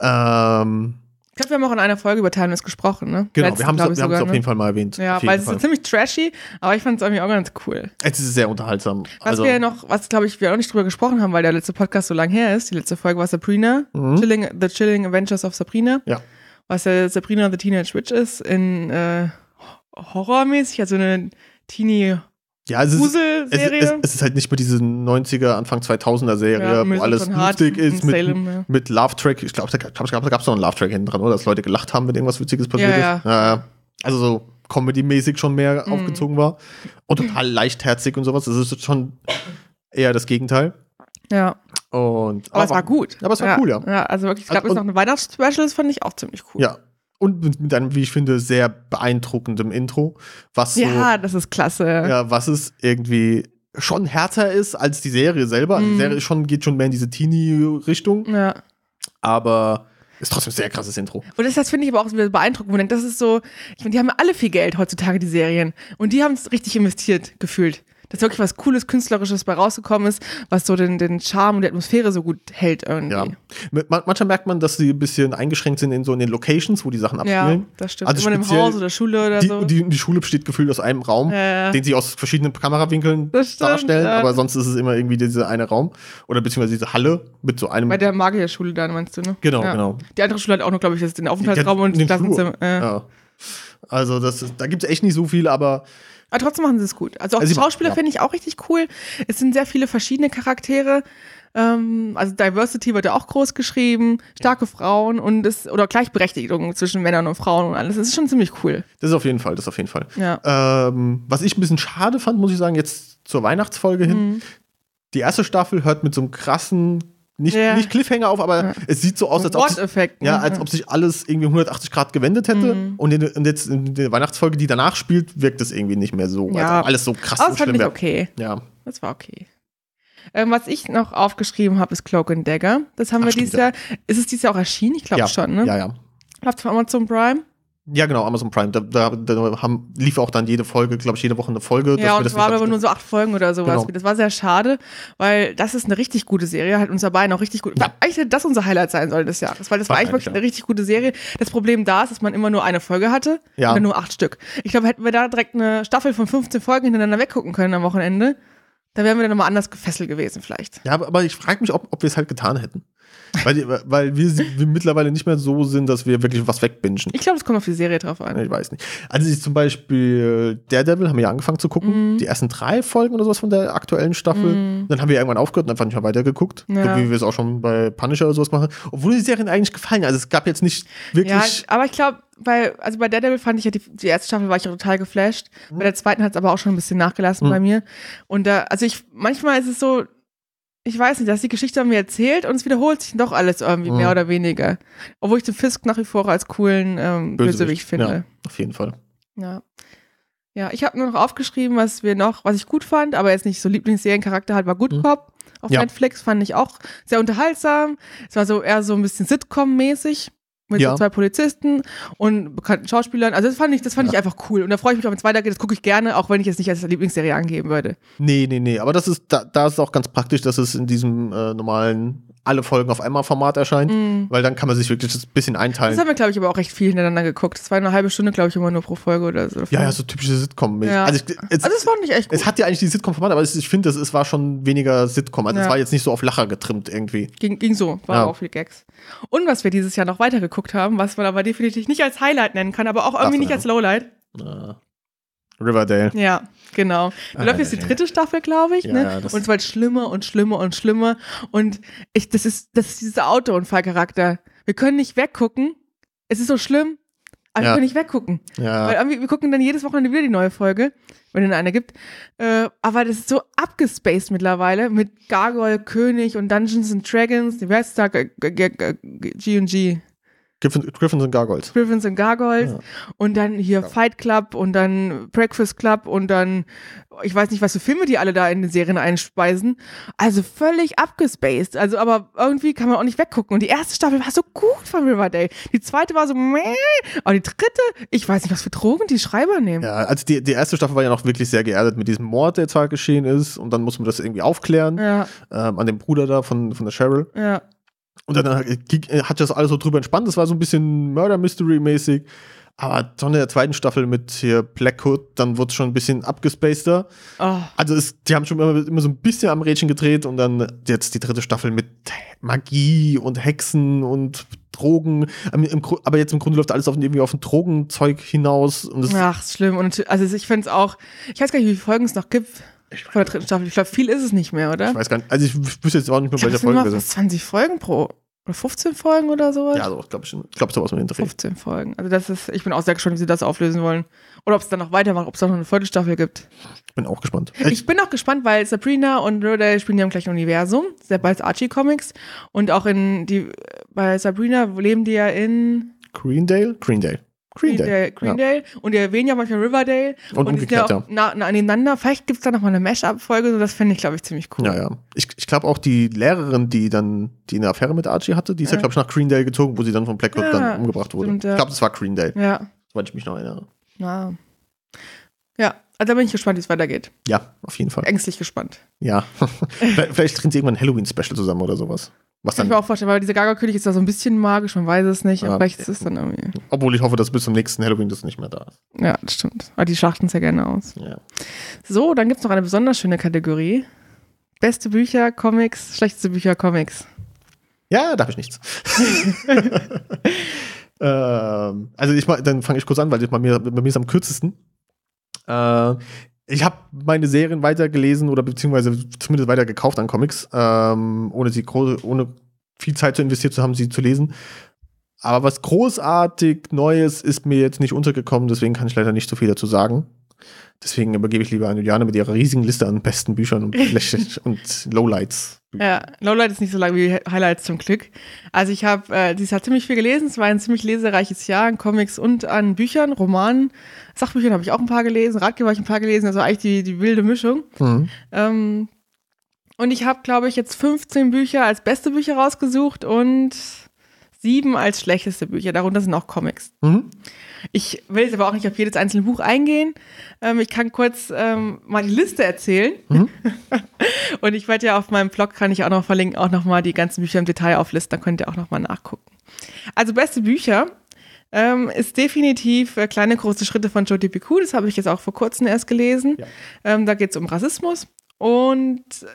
Ähm, ich glaube, wir haben auch in einer Folge über Timeless gesprochen, ne? genau, Letzte, wir haben es wir sogar, auf ne? jeden Fall mal erwähnt. Ja, weil es ist ziemlich trashy, aber ich fand es irgendwie auch ganz cool. es ist sehr unterhaltsam. Was also, wir noch, was glaube ich, wir auch nicht drüber gesprochen haben, weil der letzte Podcast so lang her ist. Die letzte Folge war Sabrina, Mhm. Chilling, The Chilling Adventures of Sabrina. Ja. Was ja Sabrina the Teenage Witch ist, in äh, horrormäßig, also eine Teenie ja, es ist, es, es, es ist halt nicht mehr diese 90er, Anfang 2000er Serie, Ja, wo alles lustig ist mit, Salem, ja. mit Love-Track. Ich glaube, da, gab es noch einen Love-Track hinten dran, oder? Dass Leute gelacht haben, wenn irgendwas Witziges passiert Ja, ist. Ja. Also so Comedy-mäßig schon mehr Mhm. aufgezogen war. Und total leichtherzig und sowas. Das ist schon eher das Gegenteil. Ja, Und, aber, es war gut. aber es war cool, ja. Ja, also wirklich, es gab Also- noch eine Weihnachtsspecial, das fand ich auch ziemlich cool. Ja. Und mit, einem, wie ich finde, sehr beeindruckendem Intro, was so, Ja, das ist klasse. ja, was es irgendwie schon härter ist als die Serie selber. Also Die Mhm. Serie schon, geht schon mehr in diese Teenie-Richtung, ja. aber ist trotzdem ein sehr krasses Intro. Und das, das finde ich aber auch wieder beeindruckend. denkt, Das ist so, ich meine, die haben alle viel Geld heutzutage, die Serien. Und die haben es richtig investiert, gefühlt. Dass wirklich was Cooles, Künstlerisches bei rausgekommen ist, was so den, den Charme und die Atmosphäre so gut hält irgendwie. Ja. Manchmal merkt man, dass sie ein bisschen eingeschränkt sind in so in den Locations, wo die Sachen Ja, abspielen. das stimmt. Also Immer im Haus oder Schule oder Die, so. die, die Schule besteht gefühlt aus einem Raum, Ja, ja. den sie aus verschiedenen Kamerawinkeln stimmt, darstellen, ja. aber sonst ist es immer irgendwie dieser eine Raum oder beziehungsweise diese Halle mit so einem. Bei der Magierschule da, meinst du, ne? Genau, ja. genau. Die andere Schule hat auch noch, glaube ich, den Aufenthaltsraum Ja, und den Klassenzimmer. Ja. Also das da gibt es echt nicht so viel, aber Aber trotzdem machen sie es gut. Also auch Also die Schauspieler ja. finde ich auch richtig cool. Es sind sehr viele verschiedene Charaktere. Ähm, also Diversity wird ja auch groß geschrieben, starke Frauen und es, oder Gleichberechtigung zwischen Männern und Frauen und alles. Das ist schon ziemlich cool. das ist auf jeden Fall, das ist auf jeden Fall. Ja. Ähm, was ich ein bisschen schade fand, muss ich sagen, jetzt zur Weihnachtsfolge hin. Mhm. Die erste Staffel hört mit so einem krassen, nicht, Ja. nicht Cliffhanger auf, aber Ja. es sieht so aus, als ob, sich, ja, ne? als ob sich alles irgendwie 180 Grad gewendet hätte. Mhm. Und, in, und jetzt in der Weihnachtsfolge, die danach spielt, wirkt es irgendwie nicht mehr so. Ja. Als ob alles so krass Aber und das schlimm ich wäre. okay. Ja. Das war okay. Ähm, was ich noch aufgeschrieben habe, ist Cloak and Dagger. Das haben Ach, wir stimmt, dieses Jahr. Ist es dieses Jahr auch erschienen? Ich glaube schon, ne? Ja, ja. Läuft von Amazon Prime. Ja, genau, Amazon Prime. Da, da, da haben, lief auch dann jede Folge, glaube ich, jede Woche eine Folge. Ja, und das es waren aber nur so acht Folgen oder sowas. Genau. Das war sehr schade, weil das ist eine richtig gute Serie, hat unser Bein auch richtig gut. Eigentlich hätte das unser Highlight sein sollen des Jahres, weil das war eigentlich Wahrscheinlich, wirklich eine richtig gute Serie. Das Problem da ist, dass man immer nur eine Folge hatte Ja. oder nur acht Stück. Ich glaube, hätten wir da direkt eine Staffel von 15 Folgen hintereinander weggucken können am Wochenende, da wären wir dann nochmal anders gefesselt gewesen vielleicht. Ja, aber- ich frage mich, ob, ob wir es halt getan hätten. Weil, [laughs] weil wir, wir mittlerweile nicht mehr so sind, dass wir wirklich was wegbingen. Ich glaube, es kommt auf die Serie drauf an. Ich weiß nicht. Also ich zum Beispiel Daredevil haben wir ja angefangen zu gucken. Mhm. Die ersten drei Folgen oder sowas von der aktuellen Staffel. Mhm. Dann haben wir irgendwann aufgehört und einfach nicht mehr weitergeguckt. Ja. Wie wir es auch schon bei Punisher oder sowas machen. Obwohl die Serien eigentlich gefallen. Also es gab jetzt nicht wirklich. Ja, aber ich glaube, bei, also bei Daredevil fand ich ja die, die erste Staffel war ich auch total geflasht. Bei der zweiten hat es aber auch schon ein bisschen nachgelassen Mhm. bei mir. Und da, also ich, manchmal ist es so, ich weiß nicht, dass die Geschichte haben mir erzählt und es wiederholt sich doch alles irgendwie Mhm. mehr oder weniger. Obwohl ich den Fisk nach wie vor als coolen ähm, Bösewicht finde. Ja, auf jeden Fall. Ja. Ja, ich habe nur noch aufgeschrieben, was wir noch, was ich gut fand, aber jetzt nicht so Lieblingsseriencharakter halt, war Good Mhm. Cop auf Ja. Netflix, fand ich auch sehr unterhaltsam. Es war so eher so ein bisschen Sitcom-mäßig mit Ja. so zwei Polizisten und bekannten Schauspielern. Also das fand ich, das fand Ja. ich einfach cool. Und da freue ich mich auch, wenn es weitergeht. Das gucke ich gerne, auch wenn ich es nicht als Lieblingsserie angeben würde. Nee, nee, nee. Aber das ist, da, da ist es auch ganz praktisch, dass es in diesem äh, normalen alle Folgen auf einmal Format erscheint. Mhm. Weil dann kann man sich wirklich das bisschen einteilen. Das haben wir, glaube ich, aber auch recht viel hintereinander geguckt. Das war eine halbe Stunde, glaube ich, immer nur pro Folge oder so. ja, ja, so typische Sitcom. Ja. Also, ich, es, Also das fand ich echt gut. es hat ja eigentlich die Sitcom-Format, aber es, ich finde, es, war schon weniger Sitcom. Also es Ja. war jetzt nicht so auf Lacher getrimmt irgendwie. Ging, ging so, war Ja. auch viele Gags. Und was wir dieses Jahr noch weitergeguckt haben, was man aber definitiv nicht als Highlight nennen kann, aber auch irgendwie Ach nicht ja. als Lowlight. Äh, Riverdale. Ja, genau. Da Ah, läuft jetzt die dritte Staffel, glaube ich, Ja, ne? ja, und es wird schlimmer und schlimmer und schlimmer. Und ich, das ist, das ist dieser Autounfallcharakter. Wir können nicht weggucken. Es ist so schlimm, aber wir Ja. können nicht weggucken. Weil Ja. irgendwie, wir gucken dann jedes Wochenende wieder die neue Folge, wenn es eine gibt. Äh, aber das ist so abgespaced mittlerweile mit Gargoyle, König und Dungeons and Dragons. G- G- G&G. Griffin, Griffins und Gargoyles. Griffins and Gargoyles Ja. und dann hier Ja. Fight Club und dann Breakfast Club und dann, ich weiß nicht, was für Filme die alle da in den Serien einspeisen. Also völlig abgespaced. Also, aber irgendwie kann man auch nicht weggucken. Und die erste Staffel war so gut von Riverdale. Die zweite war so meh. Aber die dritte, ich weiß nicht, was für Drogen die Schreiber nehmen. Ja, also die, die erste Staffel war ja noch wirklich sehr geerdet mit diesem Mord, der zwar geschehen ist, und dann muss man das irgendwie aufklären Ja, ähm, an dem Bruder da von, von der Cheryl. ja. Und dann hat das alles so drüber entspannt. Das war so ein bisschen Murder-Mystery-mäßig. Aber dann in der zweiten Staffel mit hier Black Hood, dann wurde es schon ein bisschen abgespaceder. Oh. Also es, die haben schon immer, immer so ein bisschen am Rädchen gedreht und dann jetzt die dritte Staffel mit Magie und Hexen und Drogen. Aber jetzt im Grunde läuft alles auf, irgendwie auf ein Drogenzeug hinaus. Und Ach, ist schlimm. Und also ich finde es auch, ich weiß gar nicht, wie viele Folgen es noch gibt von der dritten Staffel. Ich glaube, viel ist es nicht mehr, oder? ich weiß gar nicht. Also ich wüsste jetzt auch nicht mehr, Ich welche Folge das ist. 20 Folgen pro. Oder 15 Folgen oder sowas? Ja, so, glaube ich, ich glaube sowas mit den Dreh. 15 Folgen. Also das ist, ich bin auch sehr gespannt, wie sie das auflösen wollen. Oder ob es dann noch weitermacht, ob es da noch eine Viertelstaffel gibt. Ich bin auch gespannt. Ich bin auch gespannt, weil Sabrina und Riverdale spielen ja im gleichen Universum, sehr bald Archie Comics. Und auch in die, bei Sabrina leben die ja in Greendale? Greendale. Greendale. Greendale. Greendale. Und die erwähnen ja manchmal Riverdale. Und die sind ja auch nah, nah aneinander. Vielleicht gibt es da nochmal eine Mesh-Up-Folge, so das fände ich, glaube ich, ziemlich cool. Ja, ja. Ich, ich glaube auch die Lehrerin, die dann die eine Affäre mit Archie hatte, die ist ja, Ja. glaube ich, nach Greendale gezogen, wo sie dann von Blackwood Ja, dann umgebracht wurde. stimmt, ja. Ich glaube, das war Greendale, Ja. soweit ich mich noch erinnere. Ja. Ja, also da bin ich gespannt, wie es weitergeht. Ja, auf jeden Fall. Ängstlich gespannt. Ja. [laughs] vielleicht, vielleicht drehen sie irgendwann ein Halloween-Special zusammen oder sowas. Was Kann ich mir auch vorstellen, weil dieser Gaga-König ist da so ein bisschen magisch, man weiß es nicht. Ja. Aber vielleicht ist es dann irgendwie. obwohl ich hoffe, dass bis zum nächsten Halloween das nicht mehr da ist. Ja, das stimmt. Aber die schlachten es ja gerne aus. Ja. So, dann gibt es noch eine besonders schöne Kategorie. Beste Bücher, Comics, schlechteste Bücher, Comics. Ja, da habe ich nichts. [laughs] ähm, also ich mal, dann fange ich kurz an, weil das bei mir, bei mir ist am kürzesten. Äh, ich habe meine Serien weitergelesen oder beziehungsweise zumindest weiter gekauft an Comics, ähm, ohne sie groß, ohne viel Zeit zu investiert zu haben, sie zu lesen. Aber was großartig Neues ist mir jetzt nicht untergekommen, deswegen kann ich leider nicht so viel dazu sagen. Deswegen übergebe ich lieber an Juliane mit ihrer riesigen Liste an besten Büchern und, [laughs] und Lowlights. Ja, Lowlight ist nicht so lang wie Highlights zum Glück. Also ich habe äh, dieses Jahr ziemlich viel gelesen. Es war ein ziemlich lesereiches Jahr an Comics und an Büchern, Romanen. Sachbüchern habe ich auch ein paar gelesen, Ratgeber habe ich ein paar gelesen, also eigentlich die, die wilde Mischung. Mhm. Ähm, und ich habe, glaube ich, jetzt 15 Bücher als beste Bücher rausgesucht und sieben als schlechteste Bücher. Darunter sind auch Comics. Mhm. Ich will jetzt aber auch nicht auf jedes einzelne Buch eingehen. Ähm, ich kann kurz ähm, mal die Liste erzählen. Mhm. [laughs] Und ich werde ja auf meinem Blog, kann ich auch noch verlinken, auch nochmal die ganzen Bücher im Detail auflisten. Da könnt ihr auch nochmal nachgucken. Also beste Bücher ähm, ist definitiv äh, Kleine große Schritte von Jodi Picoult. Das habe ich jetzt auch vor kurzem erst gelesen. Ja. Ähm, da geht es um Rassismus. Und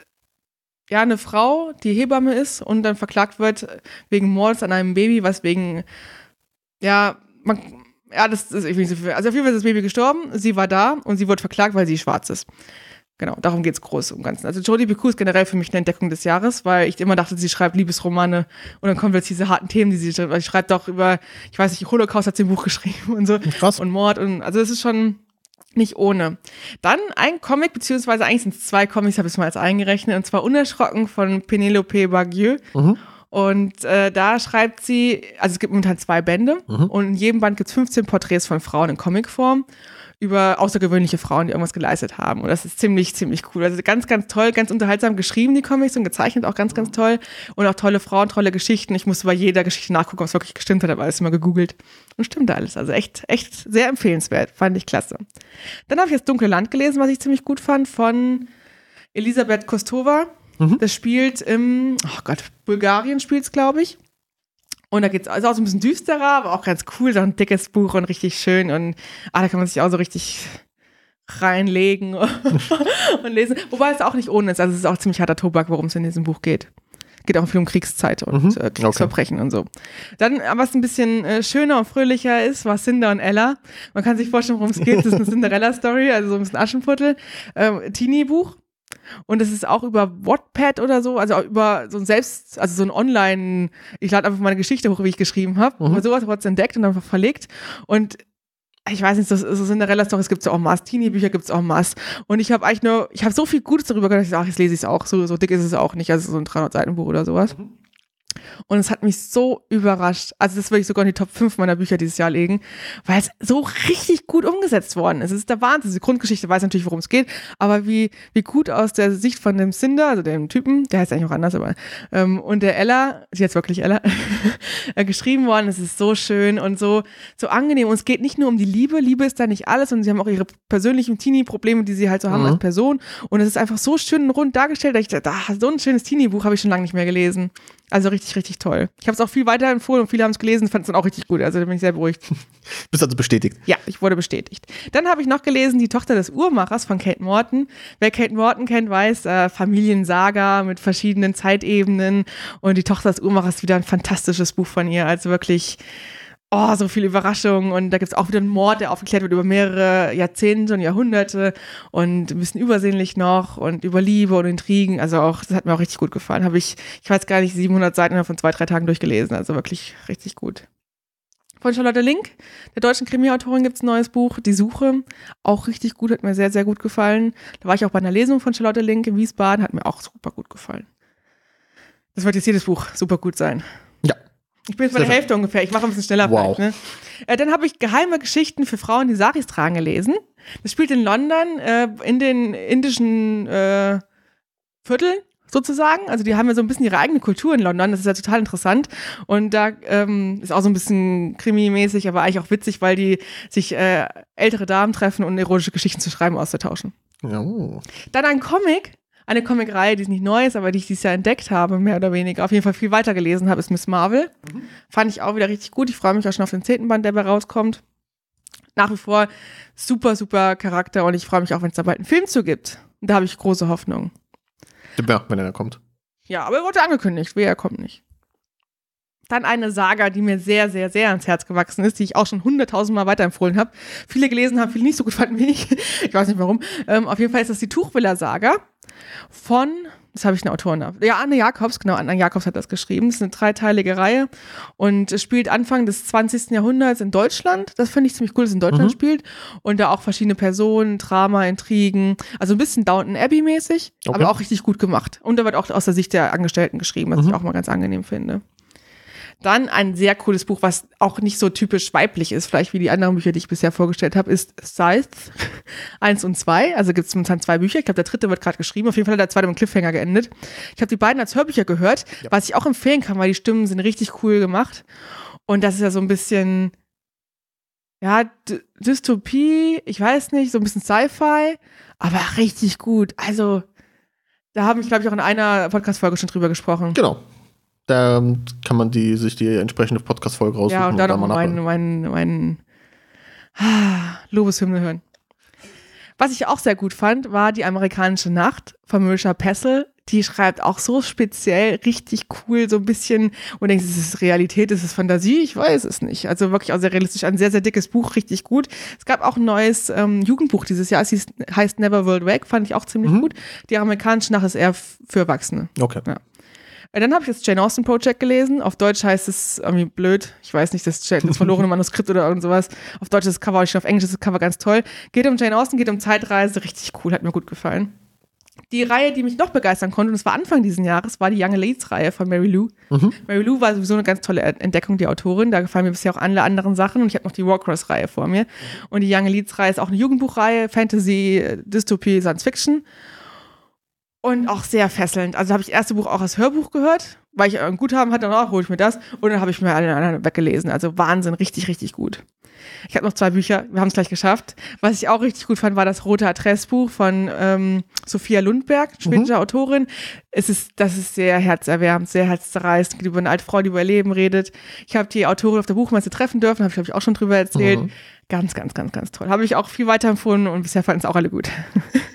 ja, eine Frau, die Hebamme ist und dann verklagt wird wegen Mordes an einem Baby, was wegen, ja, man, ja, das ist irgendwie nicht so viel. Also auf jeden Fall ist das Baby gestorben, sie war da und sie wurde verklagt, weil sie schwarz ist. Genau, darum geht's groß im Ganzen. Also Jodie Picoult ist generell für mich eine Entdeckung des Jahres, weil ich immer dachte, sie schreibt Liebesromane und dann kommen jetzt diese harten Themen, die sie schreibt. Weil sie schreibt doch über, ich weiß nicht, Holocaust hat sie ein Buch geschrieben und so Krass. und Mord und also es ist schon nicht ohne. Dann ein Comic, beziehungsweise eigentlich sind es zwei Comics, habe ich es mal als eingerechnet, und zwar Unerschrocken von Penelope Bagieux. Mhm. Und äh, da schreibt sie, also es gibt momentan zwei Bände Mhm. und in jedem Band gibt es 15 Porträts von Frauen in Comicform über außergewöhnliche Frauen, die irgendwas geleistet haben. Und das ist ziemlich, ziemlich cool. Also ganz, ganz toll, ganz unterhaltsam geschrieben, die Comics und gezeichnet auch ganz, ganz toll. Und auch tolle Frauen, tolle Geschichten. Ich musste bei jeder Geschichte nachgucken, ob es wirklich gestimmt hat, habe alles immer gegoogelt. Und stimmte alles. Also echt, echt sehr empfehlenswert. Fand ich klasse. Dann habe ich das Dunkle Land gelesen, was ich ziemlich gut fand, von Elisabeth Kostova. Mhm. Das spielt im, oh Gott, Bulgarien spielt es, glaube ich. Und da geht's also auch so ein bisschen düsterer, aber auch ganz cool, so ein dickes Buch und richtig schön. Und ah, da kann man sich auch so richtig reinlegen [laughs] und lesen. Wobei es auch nicht ohne ist. Also es ist auch ziemlich harter Tobak, worum es in diesem Buch geht. Geht auch viel um Kriegszeit und Mhm. äh, Kriegsverbrechen und so. Dann, äh, was ein bisschen äh, schöner und fröhlicher ist, war Cinder und Ella. Man kann sich vorstellen, worum es geht. Das ist eine Cinderella-Story, also so ein bisschen Aschenputtel. Ähm, Teenie-Buch. Und es ist auch über Wattpad oder so, also über so ein Selbst, also so ein Online, ich lade einfach meine Geschichte hoch, wie ich geschrieben habe. Mhm. Mhm. sowas wurde es entdeckt und einfach verlegt. Und ich weiß nicht, so, so Cinderella-Stories gibt es ja auch Maß, Teenie-Bücher gibt es auch Maß. Und ich habe eigentlich nur, ich habe so viel Gutes darüber dass ich sage, jetzt lese ich es auch. So, so dick ist es auch nicht, also so ein 300-Seiten-Buch oder sowas. Und es hat mich so überrascht. Also das würde ich sogar in die Top 5 meiner Bücher dieses Jahr legen, weil es so richtig gut umgesetzt worden ist. Es ist der Wahnsinn. Die Grundgeschichte weiß natürlich, worum es geht, aber wie, wie gut aus der Sicht von dem Cinder, also dem Typen, der heißt eigentlich auch anders, aber ähm, und der Ella, sie jetzt wirklich Ella, [laughs] äh, geschrieben worden. Es ist so schön und so, so angenehm. Und es geht nicht nur um die Liebe. Liebe ist da nicht alles und sie haben auch ihre persönlichen Teenie-Probleme, die sie halt so haben Mhm. als Person. Und es ist einfach so schön und rund dargestellt, dass ich dachte, ah, so ein schönes Teenie-Buch habe ich schon lange nicht mehr gelesen. Also richtig, richtig toll. Ich habe es auch viel weiterempfohlen und viele haben es gelesen, fanden es dann auch richtig gut. Also da bin ich sehr beruhigt. [laughs] Bist also bestätigt. Ja, ich wurde bestätigt. Dann habe ich noch gelesen Die Tochter des Uhrmachers von Kate Morton. Wer Kate Morton kennt, weiß, äh, Familiensaga mit verschiedenen Zeitebenen. Und Die Tochter des Uhrmachers ist wieder ein fantastisches Buch von ihr. Also wirklich, oh, so viele Überraschungen. Und da gibt es auch wieder einen Mord, der aufgeklärt wird über mehrere Jahrzehnte und Jahrhunderte. Und ein bisschen übersinnlich noch und über Liebe und Intrigen. Also auch, das hat mir auch richtig gut gefallen. Habe ich, ich weiß gar nicht, 700 Seiten von zwei, drei Tagen durchgelesen. Also wirklich richtig gut. Von Charlotte Link, der deutschen Krimi-Autorin, gibt es ein neues Buch, Die Suche. Auch richtig gut, hat mir sehr, sehr gut gefallen. Da war ich auch bei einer Lesung von Charlotte Link in Wiesbaden, hat mir auch super gut gefallen. Das wird jetzt jedes Buch super gut sein. Ich bin jetzt bei der Hälfte ungefähr. Ich mache ein bisschen schneller Wow. Ne? Äh, dann habe ich Geheime Geschichten für Frauen, die Saris tragen, gelesen. Das spielt in London, äh, in den indischen äh, Vierteln sozusagen. Also die haben ja so ein bisschen ihre eigene Kultur in London. Das ist ja total interessant. Und da ähm, ist auch so ein bisschen krimi-mäßig, aber eigentlich auch witzig, weil die sich äh, ältere Damen treffen und erotische Geschichten zu schreiben auszutauschen. Ja. oh. Dann ein Comic, eine Comicreihe, die nicht neu ist, aber die ich dieses Jahr entdeckt habe, mehr oder weniger, auf jeden Fall viel weiter gelesen habe, ist Miss Marvel. Fand ich auch wieder richtig gut. Ich freue mich auch schon auf den zehnten Band, der bei rauskommt. Nach wie vor super, super Charakter und ich freue mich auch, wenn es da bald einen Film zu gibt. Und da habe ich große Hoffnung. Ja, wenn er kommt. Ja, aber er wurde angekündigt, wer er kommt nicht. Dann eine Saga, die mir sehr, sehr, sehr ans Herz gewachsen ist, die ich auch schon hunderttausendmal weiterempfohlen habe. Viele gelesen haben, viele nicht so gut fanden wie ich. Ich weiß nicht warum. Ähm, auf jeden Fall ist das die Tuchwiller-Saga von, das habe ich einen Autoren. Ja, Anne Jacobs, genau, Anne Jacobs hat das geschrieben. Das ist eine dreiteilige Reihe und es spielt Anfang des 20. Jahrhunderts in Deutschland. Das finde ich ziemlich cool, dass es in Deutschland Mhm. spielt. Und da auch verschiedene Personen, Drama, Intrigen. Also ein bisschen Downton Abbey-mäßig, Okay. aber auch richtig gut gemacht. Und da wird auch aus der Sicht der Angestellten geschrieben, was Mhm. ich auch mal ganz angenehm finde. Dann ein sehr cooles Buch, was auch nicht so typisch weiblich ist, vielleicht wie die anderen Bücher, die ich bisher vorgestellt habe, ist Scythe [laughs] 1 und 2. Also gibt es momentan zwei Bücher. Ich glaube, der dritte wird gerade geschrieben. Auf jeden Fall hat der zweite mit Cliffhanger geendet. Ich habe die beiden als Hörbücher gehört, was ich auch empfehlen kann, weil die Stimmen sind richtig cool gemacht. Und das ist ja so ein bisschen, ja, D Dystopie, ich weiß nicht, so ein bisschen Sci-Fi, aber richtig gut. Also, da haben ich, glaube ich, auch in einer Podcast-Folge schon drüber gesprochen. Genau. Da ähm, kann man die, sich die entsprechende Podcast-Folge raussuchen. Ja, und dann da noch mal meinen, meinen, meinen ah, Lobeshymne hören. Was ich auch sehr gut fand, war die amerikanische Nacht von Marisha Pessel. Die schreibt auch so speziell, richtig cool, so ein bisschen, und du denkst, ist es Realität, ist es Fantasie? Ich weiß es nicht. Also wirklich auch sehr realistisch, ein sehr, sehr dickes Buch, richtig gut. Es gab auch ein neues ähm, Jugendbuch dieses Jahr, es hieß, heißt Never World Wake, fand ich auch ziemlich Mhm. gut. Die amerikanische Nacht ist eher für Erwachsene. Okay. Äh, Dann habe ich das Jane Austen Project gelesen. Auf Deutsch heißt es irgendwie blöd. Ich weiß nicht, das, das verlorene [laughs] Manuskript oder irgend sowas. Auf Deutsch ist das Cover, auch schon auf Englisch ist das Cover ganz toll. Geht um Jane Austen, geht um Zeitreise. Richtig cool, hat mir gut gefallen. Die Reihe, die mich noch begeistern konnte, und das war Anfang diesen Jahres, war die Young Elites Reihe von Mary Lou. Mhm. Mary Lou war sowieso eine ganz tolle Entdeckung, die Autorin. Da gefallen mir bisher auch alle anderen Sachen. Und ich habe noch die Warcross-Reihe vor mir. Und die Young Elites Reihe ist auch eine Jugendbuchreihe, Fantasy, äh, Dystopie, Science Fiction. Und auch sehr fesselnd. Also habe ich das erste Buch auch als Hörbuch gehört, weil ich ein Guthaben hatte, dann auch hole ich mir das. Und dann habe ich mir alle anderen weggelesen. Also Wahnsinn, richtig, richtig gut. Ich habe noch zwei Bücher, wir haben es gleich geschafft. Was ich auch richtig gut fand, war das Rote Adressbuch von ähm, Sophia Lundberg, schwedische Autorin. Es ist, das ist sehr herzerwärmend, sehr herzzerreißend, über eine alte Frau, die über ihr Leben redet. Ich habe die Autorin auf der Buchmesse treffen dürfen, habe ich glaube ich auch schon drüber erzählt. Mhm. Ganz, ganz, ganz, ganz toll. Habe ich auch viel weiterempfohlen und bisher fanden es auch alle gut. [laughs]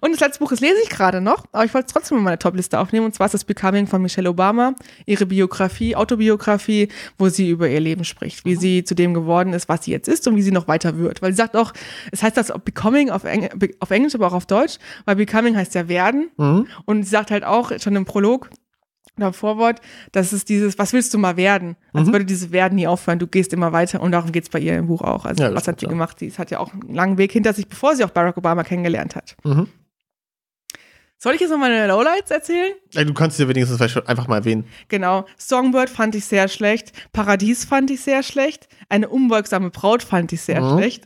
Und das letzte Buch, das lese ich gerade noch, aber ich wollte es trotzdem in meine Topliste aufnehmen. Und zwar ist das Becoming von Michelle Obama, ihre Biografie, Autobiografie, wo sie über ihr Leben spricht, wie sie zu dem geworden ist, was sie jetzt ist und wie sie noch weiter wird. Weil sie sagt auch, es heißt das Becoming auf, Eng auf Englisch, aber auch auf Deutsch, weil Becoming heißt ja werden. Mhm. Und sie sagt halt auch schon im Prolog oder im Vorwort, dass es dieses, was willst du mal werden? Als Mhm. würde dieses Werden nie aufhören, du gehst immer weiter und darum geht es bei ihr im Buch auch. Also Ja, das was hat sie ja. gemacht? Sie hat ja auch einen langen Weg hinter sich, bevor sie auch Barack Obama kennengelernt hat. Mhm. Soll ich jetzt noch meine Lowlights erzählen? Ey, du kannst dir wenigstens einfach mal erwähnen. Genau. Songbird fand ich sehr schlecht. Paradies fand ich sehr schlecht. Eine unbeugsame Braut fand ich sehr Mhm. schlecht.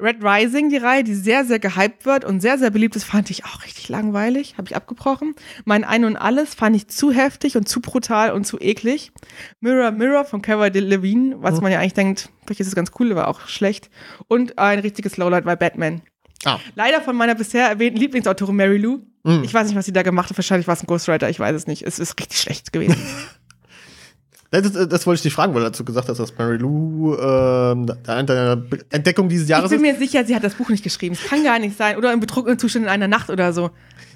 Red Rising, die Reihe, die sehr, sehr gehypt wird und sehr, sehr beliebt ist, fand ich auch richtig langweilig. Habe ich abgebrochen. Mein Ein und Alles fand ich zu heftig und zu brutal und zu eklig. Mirror Mirror von Cara Delevingne, was Mhm. man ja eigentlich denkt, vielleicht ist es ganz cool, war auch schlecht. Und ein richtiges Lowlight war Batman. Ah. Leider von meiner bisher erwähnten Lieblingsautorin Mary Lou. Mhm. Ich weiß nicht, was sie da gemacht hat. Wahrscheinlich war es ein Ghostwriter, ich weiß es nicht. Es ist richtig schlecht gewesen. [laughs] Das, das, das wollte ich dich fragen, weil du dazu gesagt hast, dass Mary Lou ähm, eine deiner Entdeckung dieses Ich Jahres bin ist. mir sicher, sie hat das Buch nicht geschrieben. Es kann gar nicht sein. Oder im betrunkenen Zustand in einer Nacht oder so.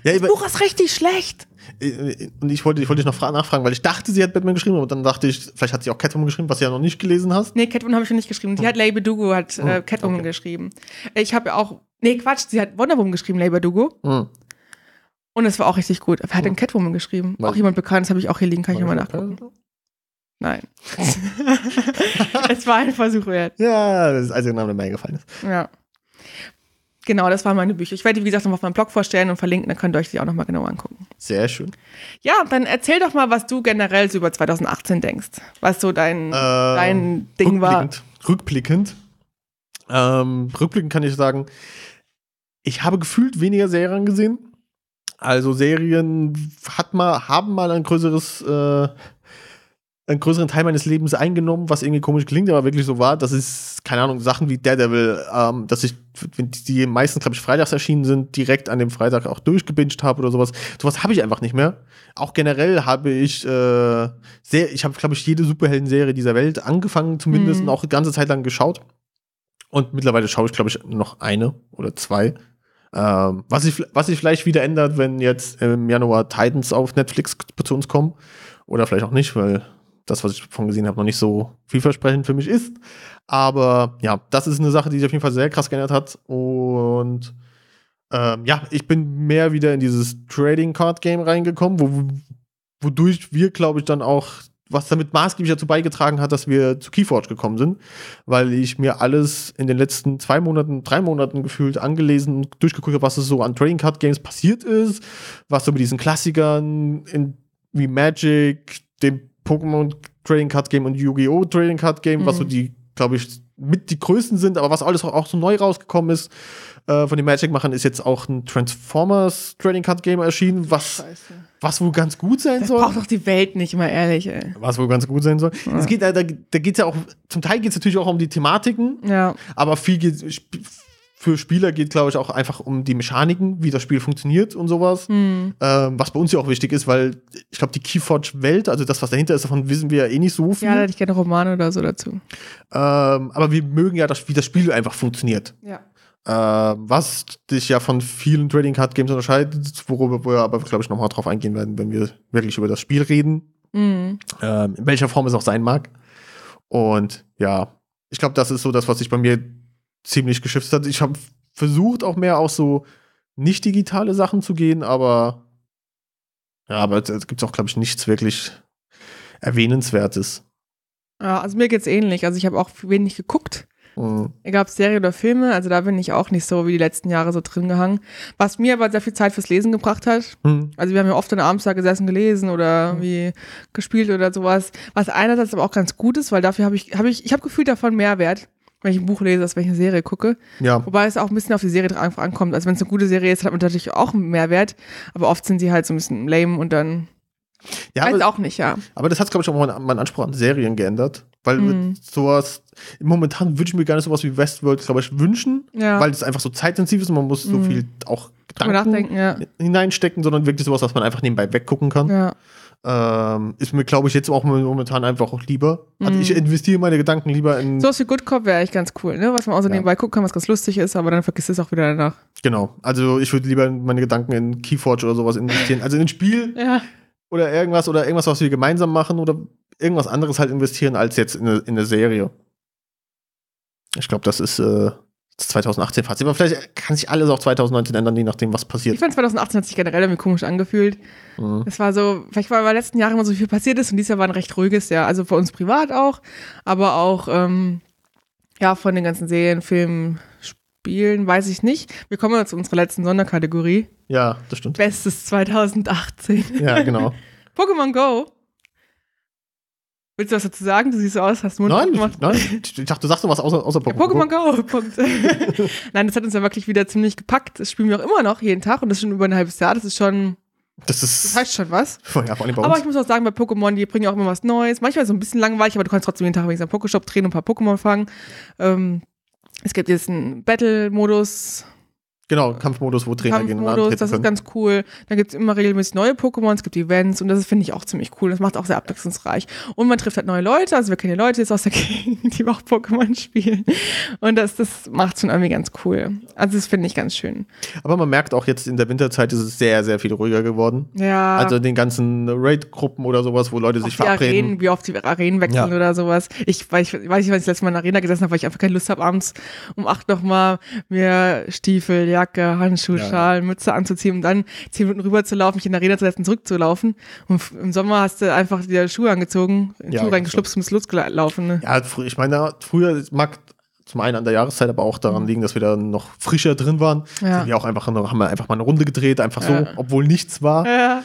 Ja, Das Buch ist richtig schlecht. Äh, Und ich wollte, ich wollte dich noch fra- nachfragen, weil ich dachte, sie hat Batman geschrieben, aber dann dachte ich, vielleicht hat sie auch Catwoman geschrieben, was du ja noch nicht gelesen hast. Nee, Catwoman habe ich schon nicht geschrieben. Die hat Lady Dugo, hat äh, Oh, Catwoman okay. geschrieben. Ich habe ja auch. Nee, Quatsch, sie hat Wonder Woman geschrieben, Lady Dugo. Hm. Und es war auch richtig gut. Wer hat denn Oh. Catwoman geschrieben? Weiß auch jemand bekannt, das habe ich auch hier liegen, kann ich nochmal nachgucken. Nein. [laughs] es war ein Versuch wert. Ja, das ist Name, der mir eingefallen ist. Ja. Genau, das waren meine Bücher. Ich werde die, wie gesagt, nochmal auf meinem Blog vorstellen und verlinken, dann könnt ihr euch die auch nochmal genau angucken. Sehr schön. Ja, dann erzähl doch mal, was du generell so über 2018 denkst. Was so dein, Ähm, dein Ding war. rückblickend, Rückblickend. Ähm, rückblickend kann ich sagen, ich habe gefühlt weniger Serien gesehen. Also Serien hat mal, haben mal ein größeres, äh, einen größeren Teil meines Lebens eingenommen, was irgendwie komisch klingt, aber wirklich so war. Das ist, keine Ahnung, Sachen wie Daredevil, ähm, dass ich, wenn die meisten, glaube ich, freitags erschienen sind, direkt an dem Freitag auch durchgebinged habe oder sowas. Sowas habe ich einfach nicht mehr. Auch generell habe ich äh, sehr, ich habe, glaube ich, jede Superhelden-Serie dieser Welt angefangen, zumindest Mhm. und auch eine ganze Zeit lang geschaut. Und mittlerweile schaue ich, glaube ich, noch eine oder zwei. Ähm, was, sich, was sich vielleicht wieder ändert, wenn jetzt im Januar Titans auf Netflix zu uns kommen. Oder vielleicht auch nicht, weil das, was ich davon gesehen habe, noch nicht so vielversprechend für mich ist. Aber ja, das ist eine Sache, die sich auf jeden Fall sehr krass geändert hat. Und ähm, ja, ich bin mehr wieder in dieses Trading Card Game reingekommen, wo, wodurch wir, glaube ich, dann auch, was damit maßgeblich dazu beigetragen hat, dass wir zu Keyforge gekommen sind, weil ich mir alles in den letzten zwei Monaten, drei Monaten gefühlt angelesen und durchgeguckt habe, was so an Trading Card Games passiert ist, was so mit diesen Klassikern in, wie Magic, dem Pokémon Trading Card Game und Yu-Gi-Oh! Trading Card Game, was Mhm. so die, glaube ich, mit die größten sind, aber was alles auch, auch so neu rausgekommen ist äh, von den Magic-Machern, ist jetzt auch ein Transformers Trading Card Game erschienen, was, Scheiße. was wohl ganz gut sein Das soll. braucht doch die Welt nicht, mal ehrlich, ey. Was wohl ganz gut sein soll. Ja. Es geht, da, da, da geht es ja auch, zum Teil geht es natürlich auch um die Thematiken, Ja. aber viel geht, für Spieler geht, glaube ich, auch einfach um die Mechaniken, wie das Spiel funktioniert und sowas. Hm. Ähm, was bei uns ja auch wichtig ist, weil ich glaube, die Keyforge-Welt, also das, was dahinter ist, davon wissen wir ja eh nicht so viel. Ja, da hätte ich gerne Romane oder so dazu. ähm, aber wir mögen ja, das, wie das Spiel einfach funktioniert. Ja. Ähm, was dich ja von vielen Trading Card Games unterscheidet, worüber wir aber, glaube ich, nochmal drauf eingehen werden, wenn wir wirklich über das Spiel reden. Mhm. ähm, in welcher Form es auch sein mag. Und ja, ich glaube, das ist so das, was sich bei mir ziemlich geschiftet hat. Ich habe versucht, auch mehr auf so nicht digitale Sachen zu gehen, aber ja, aber es, gibt auch, glaube ich, nichts wirklich Erwähnenswertes. Ja, also mir geht's ähnlich. Also ich habe auch wenig geguckt. Mhm. Egal ob Serie oder Filme, also da bin ich auch nicht so wie die letzten Jahre so drin gehangen. Was mir aber sehr viel Zeit fürs Lesen gebracht hat. Hm. Also wir haben ja oft dann abends da gesessen gelesen oder wie gespielt oder sowas. Was einerseits aber auch ganz gut ist, weil dafür habe ich, habe ich, ich habe gefühlt davon Mehrwert, wenn ich ein Buch lese, als wenn ich eine Serie gucke. Ja, Wobei es auch ein bisschen auf die Serie drauf ankommt. Also wenn es eine gute Serie ist, hat man natürlich auch einen Mehrwert. Aber oft sind sie halt so ein bisschen lame und dann ja weiß aber, auch nicht, ja. aber das hat, glaube ich, auch meinen mein Anspruch an Serien geändert. Weil Mhm. sowas, momentan würde ich mir gar nicht sowas wie Westworld, glaube ich, wünschen, Ja. weil es einfach so zeitintensiv ist und man muss so Mhm. viel auch nachdenken, ja. hineinstecken, sondern wirklich sowas, was man einfach nebenbei weggucken kann. Ja. Ähm, ist mir, glaube ich, jetzt auch momentan einfach auch lieber. Also Mhm. ich investiere meine Gedanken lieber in. So was wie Good Cop wäre eigentlich ganz cool, ne? Was man auch so Ja. nebenbei gucken kann, was ganz lustig ist, aber dann vergisst es auch wieder danach. Genau. Also ich würde lieber meine Gedanken in Keyforge oder sowas investieren. Also in ein Spiel Ja. oder irgendwas oder irgendwas, was wir gemeinsam machen oder irgendwas anderes halt investieren, als jetzt in eine, in eine Serie. Ich glaube, das ist äh, 2018 Fazit. Aber vielleicht kann sich alles auch 2019 ändern, je nachdem, was Ich passiert. fand 2018 hat sich generell irgendwie komisch angefühlt. Mhm. Es war so, vielleicht war bei letzten Jahren immer so viel passiert ist und dieses Jahr war ein recht ruhiges Jahr. Also für uns privat auch, aber auch, ähm, ja, von den ganzen Serien, Filmen, spielen, weiß ich nicht. Wir kommen jetzt zu unserer letzten Sonderkategorie. Ja, das stimmt. Bestes 2018. Ja, genau. [laughs] Pokémon Go. Willst du was dazu sagen? Du siehst so aus, hast Mund nein, gemacht. nein, ich dachte, du sagst noch was außer, außer Pokémon. Pokémon Go. Punkt. [laughs] Nein, das hat uns ja wirklich wieder ziemlich gepackt. Das spielen wir auch immer noch jeden Tag und das schon über ein halbes Jahr. Das ist schon, Das das ist. heißt schon was. [laughs] Ja, vor allem bei Aber uns. ich muss auch sagen, bei Pokémon, die bringen ja auch immer was Neues. Manchmal so ein bisschen langweilig, aber du kannst trotzdem jeden Tag wenigstens am Pokéshop drehen und ein paar Pokémon fangen. Ähm, es gibt jetzt einen Battle-Modus, Genau, Kampfmodus, wo Trainer gegeneinander Kampfmodus, treten das ist ganz cool. Dann gibt es immer regelmäßig neue Pokémon, es gibt Events und das finde ich auch ziemlich cool. Das macht auch sehr abwechslungsreich. Und man trifft halt neue Leute, also wir kennen ja Leute jetzt aus der [laughs] Gegend, die auch Pokémon spielen. Und das, das macht schon irgendwie ganz cool. Also das finde ich ganz schön. Aber man merkt auch jetzt in der Winterzeit ist es sehr, sehr viel ruhiger geworden. Ja. Also den ganzen Raid-Gruppen oder sowas, wo Leute auch sich die verabreden. Arenen, wie oft die Arenen wechseln Ja. oder sowas. Ich, weil ich weiß nicht, wann ich das letzte Mal in der Arena gesessen habe, weil ich einfach keine Lust habe, abends um acht nochmal mir Stiefel, Jacke, Handschuhe, Ja. Schal, Mütze anzuziehen und dann zehn Minuten rüber zu laufen, mich in der Arena zu setzen, zurückzulaufen. Und im Sommer hast du einfach dir Schuhe angezogen, in den Ja, Schuh reingeschlupft und bist losgelaufen. Ne? Ja, ich meine, früher mag zum einen an der Jahreszeit, aber auch daran liegen, dass wir da noch frischer drin waren. Mhm. Ja. Sind wir auch einfach haben wir einfach mal eine Runde gedreht, einfach so, Ja. obwohl nichts war. Ja.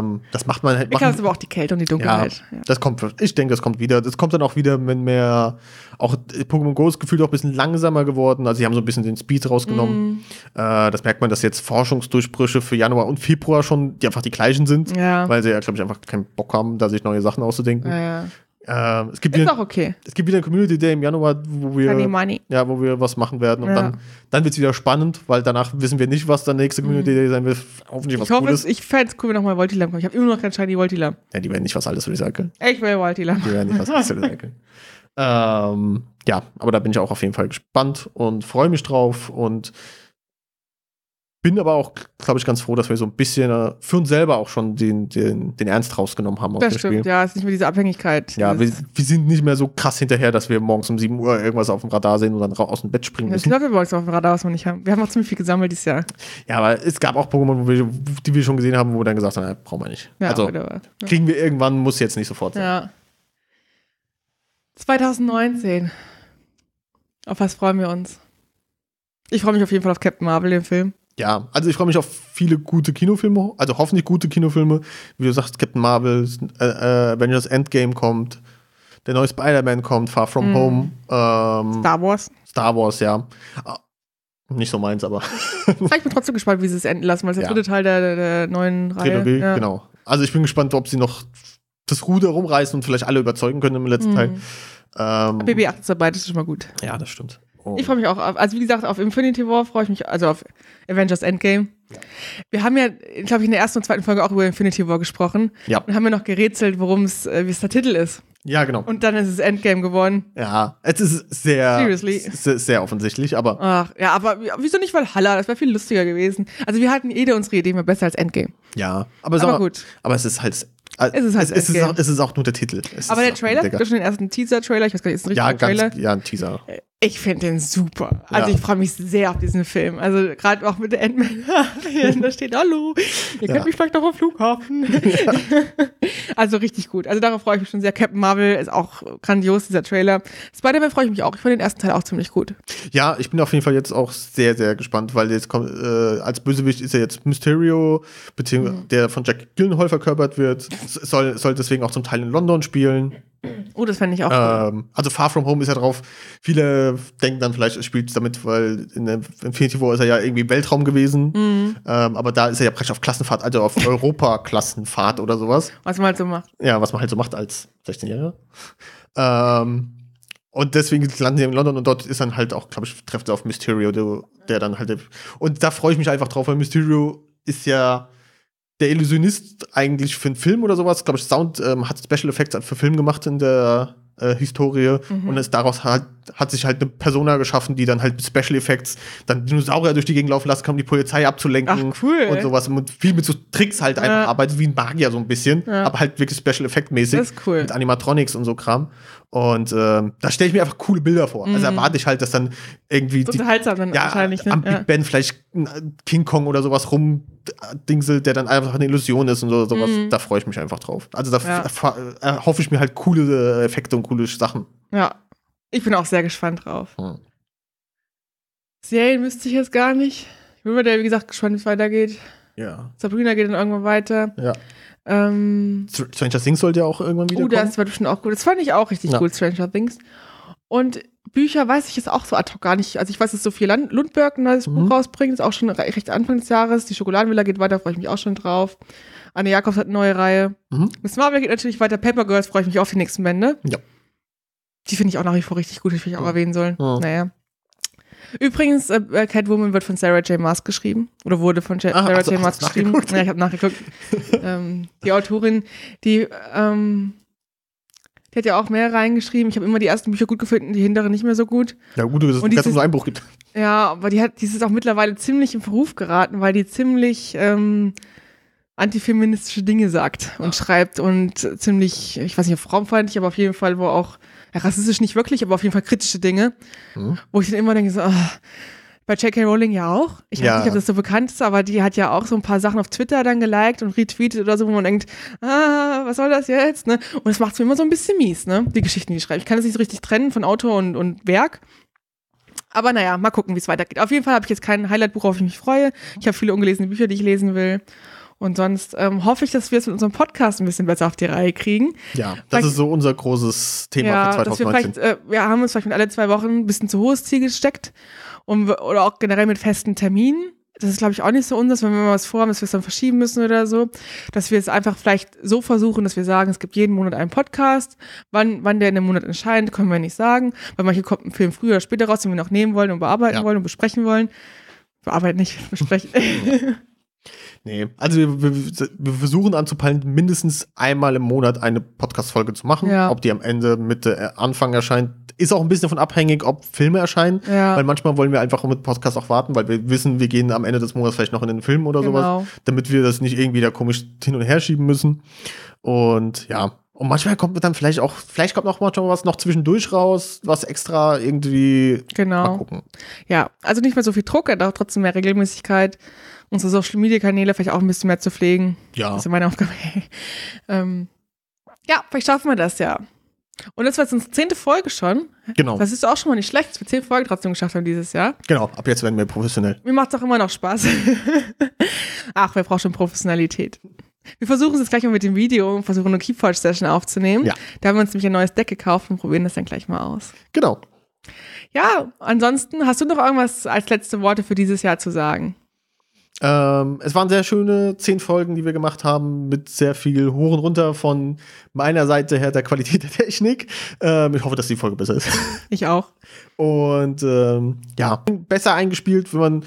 Ähm, das macht man halt. Ich glaube, es aber auch die Kälte und die Dunkelheit. Ja. das kommt, ich denke, das kommt wieder. Das kommt dann auch wieder, wenn mehr, auch Pokémon Go ist gefühlt auch ein bisschen langsamer geworden. Also, sie haben so ein bisschen den Speed rausgenommen. Mhm. Äh, das merkt man, dass jetzt Forschungsdurchbrüche für Januar und Februar schon, die einfach die gleichen sind. Weil sie ja, glaube ich, einfach keinen Bock haben, da sich neue Sachen auszudenken. Ähm, es, gibt Ist wieder, auch okay. es gibt wieder einen Community Day im Januar, wo wir, Money, money. ja, wo wir was machen werden. Und Ja. dann, dann wird es wieder spannend, weil danach wissen wir nicht, was der nächste Community Day sein wird. Hoffentlich was Mhm. Ich hoffe, Cooles. es, ich fände es cool, wenn nochmal Voltilam kommt. Ich habe immer noch kein Shiny Voltilam. ja, die werden nicht was alles recyceln. Ich will Voltilam. Die werden nicht was alles recyceln. [laughs] ähm, ja, aber da bin ich auch auf jeden Fall gespannt und freue mich drauf und bin aber auch, glaube ich, ganz froh, dass wir so ein bisschen äh, für uns selber auch schon den, den, den Ernst rausgenommen haben Das stimmt, Spiel. ja, es ist nicht mehr diese Abhängigkeit. Ja, wir, wir sind nicht mehr so krass hinterher, dass wir morgens um 7 Uhr irgendwas auf dem Radar sehen und dann aus dem Bett springen Das müssen. läuft bei uns auf dem Radar, was wir nicht haben. Wir haben auch ziemlich viel gesammelt dieses Jahr. Ja, aber es gab auch Pokémon, wir, die wir schon gesehen haben, wo wir dann gesagt haben, ja, brauchen wir nicht. Ja, also ja. kriegen wir irgendwann, muss jetzt nicht sofort sein. ja. 2019. Auf was freuen wir uns? Ich freue mich auf jeden Fall auf Captain Marvel, den Film. Ja, also ich freue mich auf viele gute Kinofilme, also hoffentlich gute Kinofilme. Wie du sagst, Captain Marvel, äh, äh, Avengers Endgame kommt, der neue Spider-Man kommt, Far From Mhm. Home, ähm, Star Wars. Star Wars, ja. Ah, Nicht so meins, aber [laughs] Ich bin trotzdem gespannt, wie sie es enden lassen, weil es der Ja. dritte Teil der, der, der neuen Reihe. Trilogie, ja. genau. Also ich bin gespannt, ob sie noch das Ruder rumreißen und vielleicht alle überzeugen können im letzten Mhm. Teil. Ähm, BB8 ist dabei, das ist schon mal gut. ja, das stimmt. Oh. Ich freue mich auch auf, also wie gesagt, auf Infinity War freue ich mich, also auf Avengers Endgame. Wir haben ja, glaube ich, in der ersten und zweiten Folge auch über Infinity War gesprochen Ja. und haben ja noch gerätselt, worum es, äh, wie es der Titel ist. ja, genau. Und dann ist es Endgame geworden. Ja, es ist sehr, Seriously? sehr, sehr offensichtlich, aber Ach, ja, aber wieso nicht Valhalla? Das wäre viel lustiger gewesen. Also wir hatten jede unsere Idee immer besser als Endgame. ja. Aber, Aber mal, gut. aber es ist halt. Es ist halt es, es, ist auch, es ist auch nur der Titel. Es Aber der Trailer, Digga. gibt schon den ersten Teaser-Trailer, ich weiß gar nicht, ist ein Ja, richtiger ganz, Trailer? ja, ein Teaser. Ich finde den super. Also Ja. ich freue mich sehr auf diesen Film. Also gerade auch mit der Ant-Man. [laughs] da steht Hallo, ihr könnt Ja. mich vielleicht noch am Flughafen. [laughs] also richtig gut. Also darauf freue ich mich schon sehr. Captain Marvel ist auch grandios, dieser Trailer. Spider-Man freue ich mich auch. Ich fand den ersten Teil auch ziemlich gut. Ja, ich bin auf jeden Fall jetzt auch sehr, sehr gespannt, weil jetzt kommt, äh, als Bösewicht ist ja jetzt Mysterio, beziehungsweise Mhm. der von Jack Gyllenhaal verkörpert wird, soll, soll deswegen auch zum Teil in London spielen. Oh, das fände ich auch cool. Ähm, also Far From Home ist ja drauf. Viele denken dann vielleicht, es spielt damit, weil in Infinity War ist er ja irgendwie im Weltraum gewesen. Mhm. Ähm, aber da ist er ja praktisch auf Klassenfahrt, also auf [laughs] Europa-Klassenfahrt oder sowas. Was man halt so macht. Ja, was man halt so macht als 16-Jähriger. Ähm, und deswegen landen sie in London und dort ist dann halt auch, glaube ich, trifft er auf Mysterio, der, der dann halt. Und da freue ich mich einfach drauf, weil Mysterio ist ja der Illusionist eigentlich für einen Film oder sowas. Glaube ich, Sound ähm, hat Special Effects für Film gemacht in der äh, Historie und ist daraus halt, hat sich halt eine Persona geschaffen, die dann halt mit Special Effects dann Dinosaurier durch die Gegend laufen lassen kann, um die Polizei abzulenken Ach, cool. und sowas und viel mit so Tricks halt einfach Ja. arbeitet, wie ein Magier so ein bisschen, Ja. aber halt wirklich Special Effect mäßig Das ist cool. mit Animatronics und so Kram. Und ähm, da stelle ich mir einfach coole Bilder vor. Also erwarte ich halt, dass dann irgendwie So die, unterhaltsam dann ja, wahrscheinlich. Ne? am Ja. Big Ben vielleicht ein King Kong oder sowas rumdingselt, der dann einfach eine Illusion ist und so, sowas. Da freue ich mich einfach drauf. Also da Mhm. Ja. äh, hoffe ich mir halt coole Effekte und coole Sachen. ja. Ich bin auch sehr gespannt drauf. Hm. Serien wüsste ich jetzt gar nicht. Ich bin der, wie gesagt, gespannt, wie es weitergeht. Ja. Sabrina geht dann irgendwann weiter. Ja. Ähm, Str- Stranger Things sollte ja auch irgendwann wieder oh, das war bestimmt auch gut. Das fand ich auch richtig Ja. gut, Stranger Things. Und Bücher weiß ich jetzt auch so ad hoc gar nicht. Also ich weiß, dass Sophie Lundberg ein neues Mhm. Buch rausbringt, ist auch schon re- recht Anfang des Jahres. Die Schokoladenvilla geht weiter, freue ich mich auch schon drauf. Anne Jakobs hat eine neue Reihe. Mhm. Miss Marvel geht natürlich weiter. Paper Girls freue ich mich auf die nächsten Bände. Ja. Die finde ich auch nach wie vor richtig gut, die ich auch erwähnen sollen. Ja. Naja. Übrigens, äh, äh, Catwoman wird von Sarah J. Maas geschrieben. Oder wurde von Ah, Sarah hast du- J. Maas geschrieben. Ja, ich habe nachgeguckt. ähm, die Autorin, die, ähm, die hat ja auch mehr reingeschrieben. Ich habe immer die ersten Bücher gut gefunden, die hinteren nicht mehr so gut. Ja, gut, dass es einen Einbruch gibt. Ja, aber die hat, die ist auch mittlerweile ziemlich im Verruf geraten, weil die ziemlich ähm, antifeministische Dinge sagt und schreibt und ziemlich, ich weiß nicht, frauenfeindlich, aber auf jeden Fall, wo auch rassistisch nicht wirklich, aber auf jeden Fall kritische Dinge, Mhm. wo ich dann immer denke so, ah, bei J.K. Rowling ja auch. Ich weiß Ja. nicht, ob das so bekannt ist, aber die hat ja auch so ein paar Sachen auf Twitter dann geliked und retweetet oder so, wo man denkt, ah, was soll das jetzt? Ne? Und das macht es mir immer so ein bisschen mies, ne? Die Geschichten, die ich schreibe. Ich kann das nicht so richtig trennen von Autor und, und Werk. Aber naja, mal gucken, wie es weitergeht. Auf jeden Fall habe ich jetzt kein Highlight-Buch, auf das ich mich freue. Ich habe viele ungelesene Bücher, die ich lesen will. Und sonst ähm, hoffe ich, dass wir es mit unserem Podcast ein bisschen besser auf die Reihe kriegen. Ja, das Vielleicht- ist so unser großes Thema ja, für dass wir 2019. vielleicht, äh, wir haben uns vielleicht mit alle zwei Wochen ein bisschen zu hohes Ziel gesteckt. Und, wir- oder auch generell mit festen Terminen. Das ist, glaube ich, auch nicht so unseres, wenn wir mal was vorhaben, dass wir es dann verschieben müssen oder so. Dass wir es einfach vielleicht so versuchen, dass wir sagen, es gibt jeden Monat einen Podcast. Wann, wann der in dem Monat erscheint, können wir nicht sagen. Weil manche kommt ein Film früher oder später raus, den wir noch nehmen wollen und bearbeiten Ja. wollen und besprechen wollen. Bearbeiten nicht, besprechen. [laughs] [laughs] Nee, also wir, wir, wir versuchen anzupeilen, mindestens einmal im Monat eine Podcast-Folge zu machen. Ja. Ob die am Ende, Mitte, äh, Anfang erscheint, ist auch ein bisschen davon abhängig, ob Filme erscheinen. Ja. Weil manchmal wollen wir einfach mit Podcast auch warten, weil wir wissen, wir gehen am Ende des Monats vielleicht noch in den Film oder Genau. sowas, damit wir das nicht irgendwie da komisch hin und her schieben müssen. Und ja, und manchmal kommt dann vielleicht auch, vielleicht kommt noch manchmal was noch zwischendurch raus, was extra irgendwie genau. Ja, also nicht mehr so viel Druck, aber trotzdem mehr Regelmäßigkeit. Unsere Social Media Kanäle vielleicht auch ein bisschen mehr zu pflegen. Ja. Das ist ja meine Aufgabe. [laughs] ähm, ja, vielleicht schaffen wir das ja. Und das war jetzt unsere zehnte Folge schon. Genau. Das ist auch schon mal nicht schlecht, dass wir zehn Folgen trotzdem geschafft haben dieses Jahr. Genau. Ab jetzt werden wir professionell. Mir macht es auch immer noch Spaß. [laughs] Ach, wer braucht schon Professionalität? Wir versuchen es jetzt gleich mal mit dem Video und versuchen eine Keyforge-Session aufzunehmen. Ja. Da haben wir uns nämlich ein neues Deck gekauft und probieren das dann gleich mal aus. Genau. Ja, ansonsten hast du noch irgendwas als letzte Worte für dieses Jahr zu sagen? Ähm, es waren sehr schöne zehn Folgen, die wir gemacht haben, mit sehr viel hoch und runter von meiner Seite her der Qualität der Technik. Ähm, ich hoffe, dass die Folge besser ist. [laughs] Ich auch. Und ähm, ja, besser eingespielt, wenn man,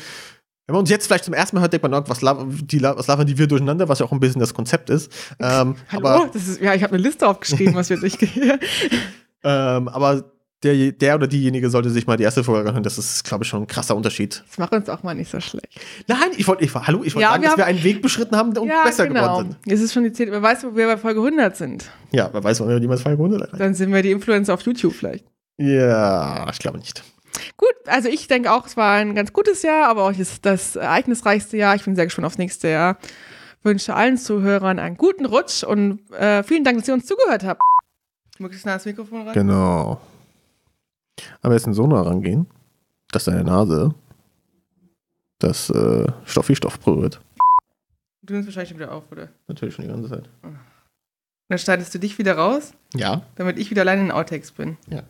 wenn man uns jetzt vielleicht zum ersten Mal hört, denkt man, oh, was, la die, was labern die wir durcheinander, was ja auch ein bisschen das Konzept ist. Ähm, [laughs] Hallo, aber das ist, ja, ich habe eine Liste aufgeschrieben, was wir durchgehen. [laughs] ähm, aber der, der oder diejenige sollte sich mal die erste Folge anhören. Das ist, glaube ich, schon ein krasser Unterschied. Das macht uns auch mal nicht so schlecht. Nein, ich wollte, ich, hallo, ich wollte Ja, sagen, wir dass wir einen Weg beschritten haben und besser geworden sind. Es ist schon die zehnte. Wer weiß, wo wir bei Folge 100 sind. Ja, wer weiß, wann wir niemals Folge 100 erreichen. Dann sind wir die Influencer auf YouTube vielleicht. Ja, ich glaube nicht. Gut, also ich denke auch, es war ein ganz gutes Jahr, aber auch ist das ereignisreichste Jahr. Ich bin sehr gespannt aufs nächste Jahr. Wünsche allen Zuhörern einen guten Rutsch und äh, vielen Dank, dass ihr uns zugehört habt. Möglichst nah ans Mikrofon ran. Genau. Aber jetzt in so nah rangehen, dass deine Nase das äh, Stoff wie Stoff berührt. Du nimmst wahrscheinlich schon wieder auf, oder? Natürlich schon die ganze Zeit. Dann schneidest du dich wieder raus, Ja. damit ich wieder allein in Outtakes bin. Ja.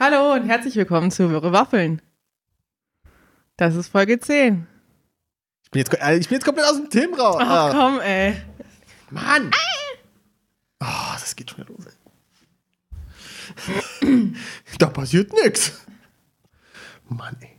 Hallo und herzlich willkommen zu Wirre Waffeln. Das ist Folge 10. Ich bin jetzt, äh, ich bin jetzt komplett aus dem Thema raus. Ach Ah, komm, ey. Mann! Ah, das geht schon wieder los. ey. Da passiert nichts. Mann, ey.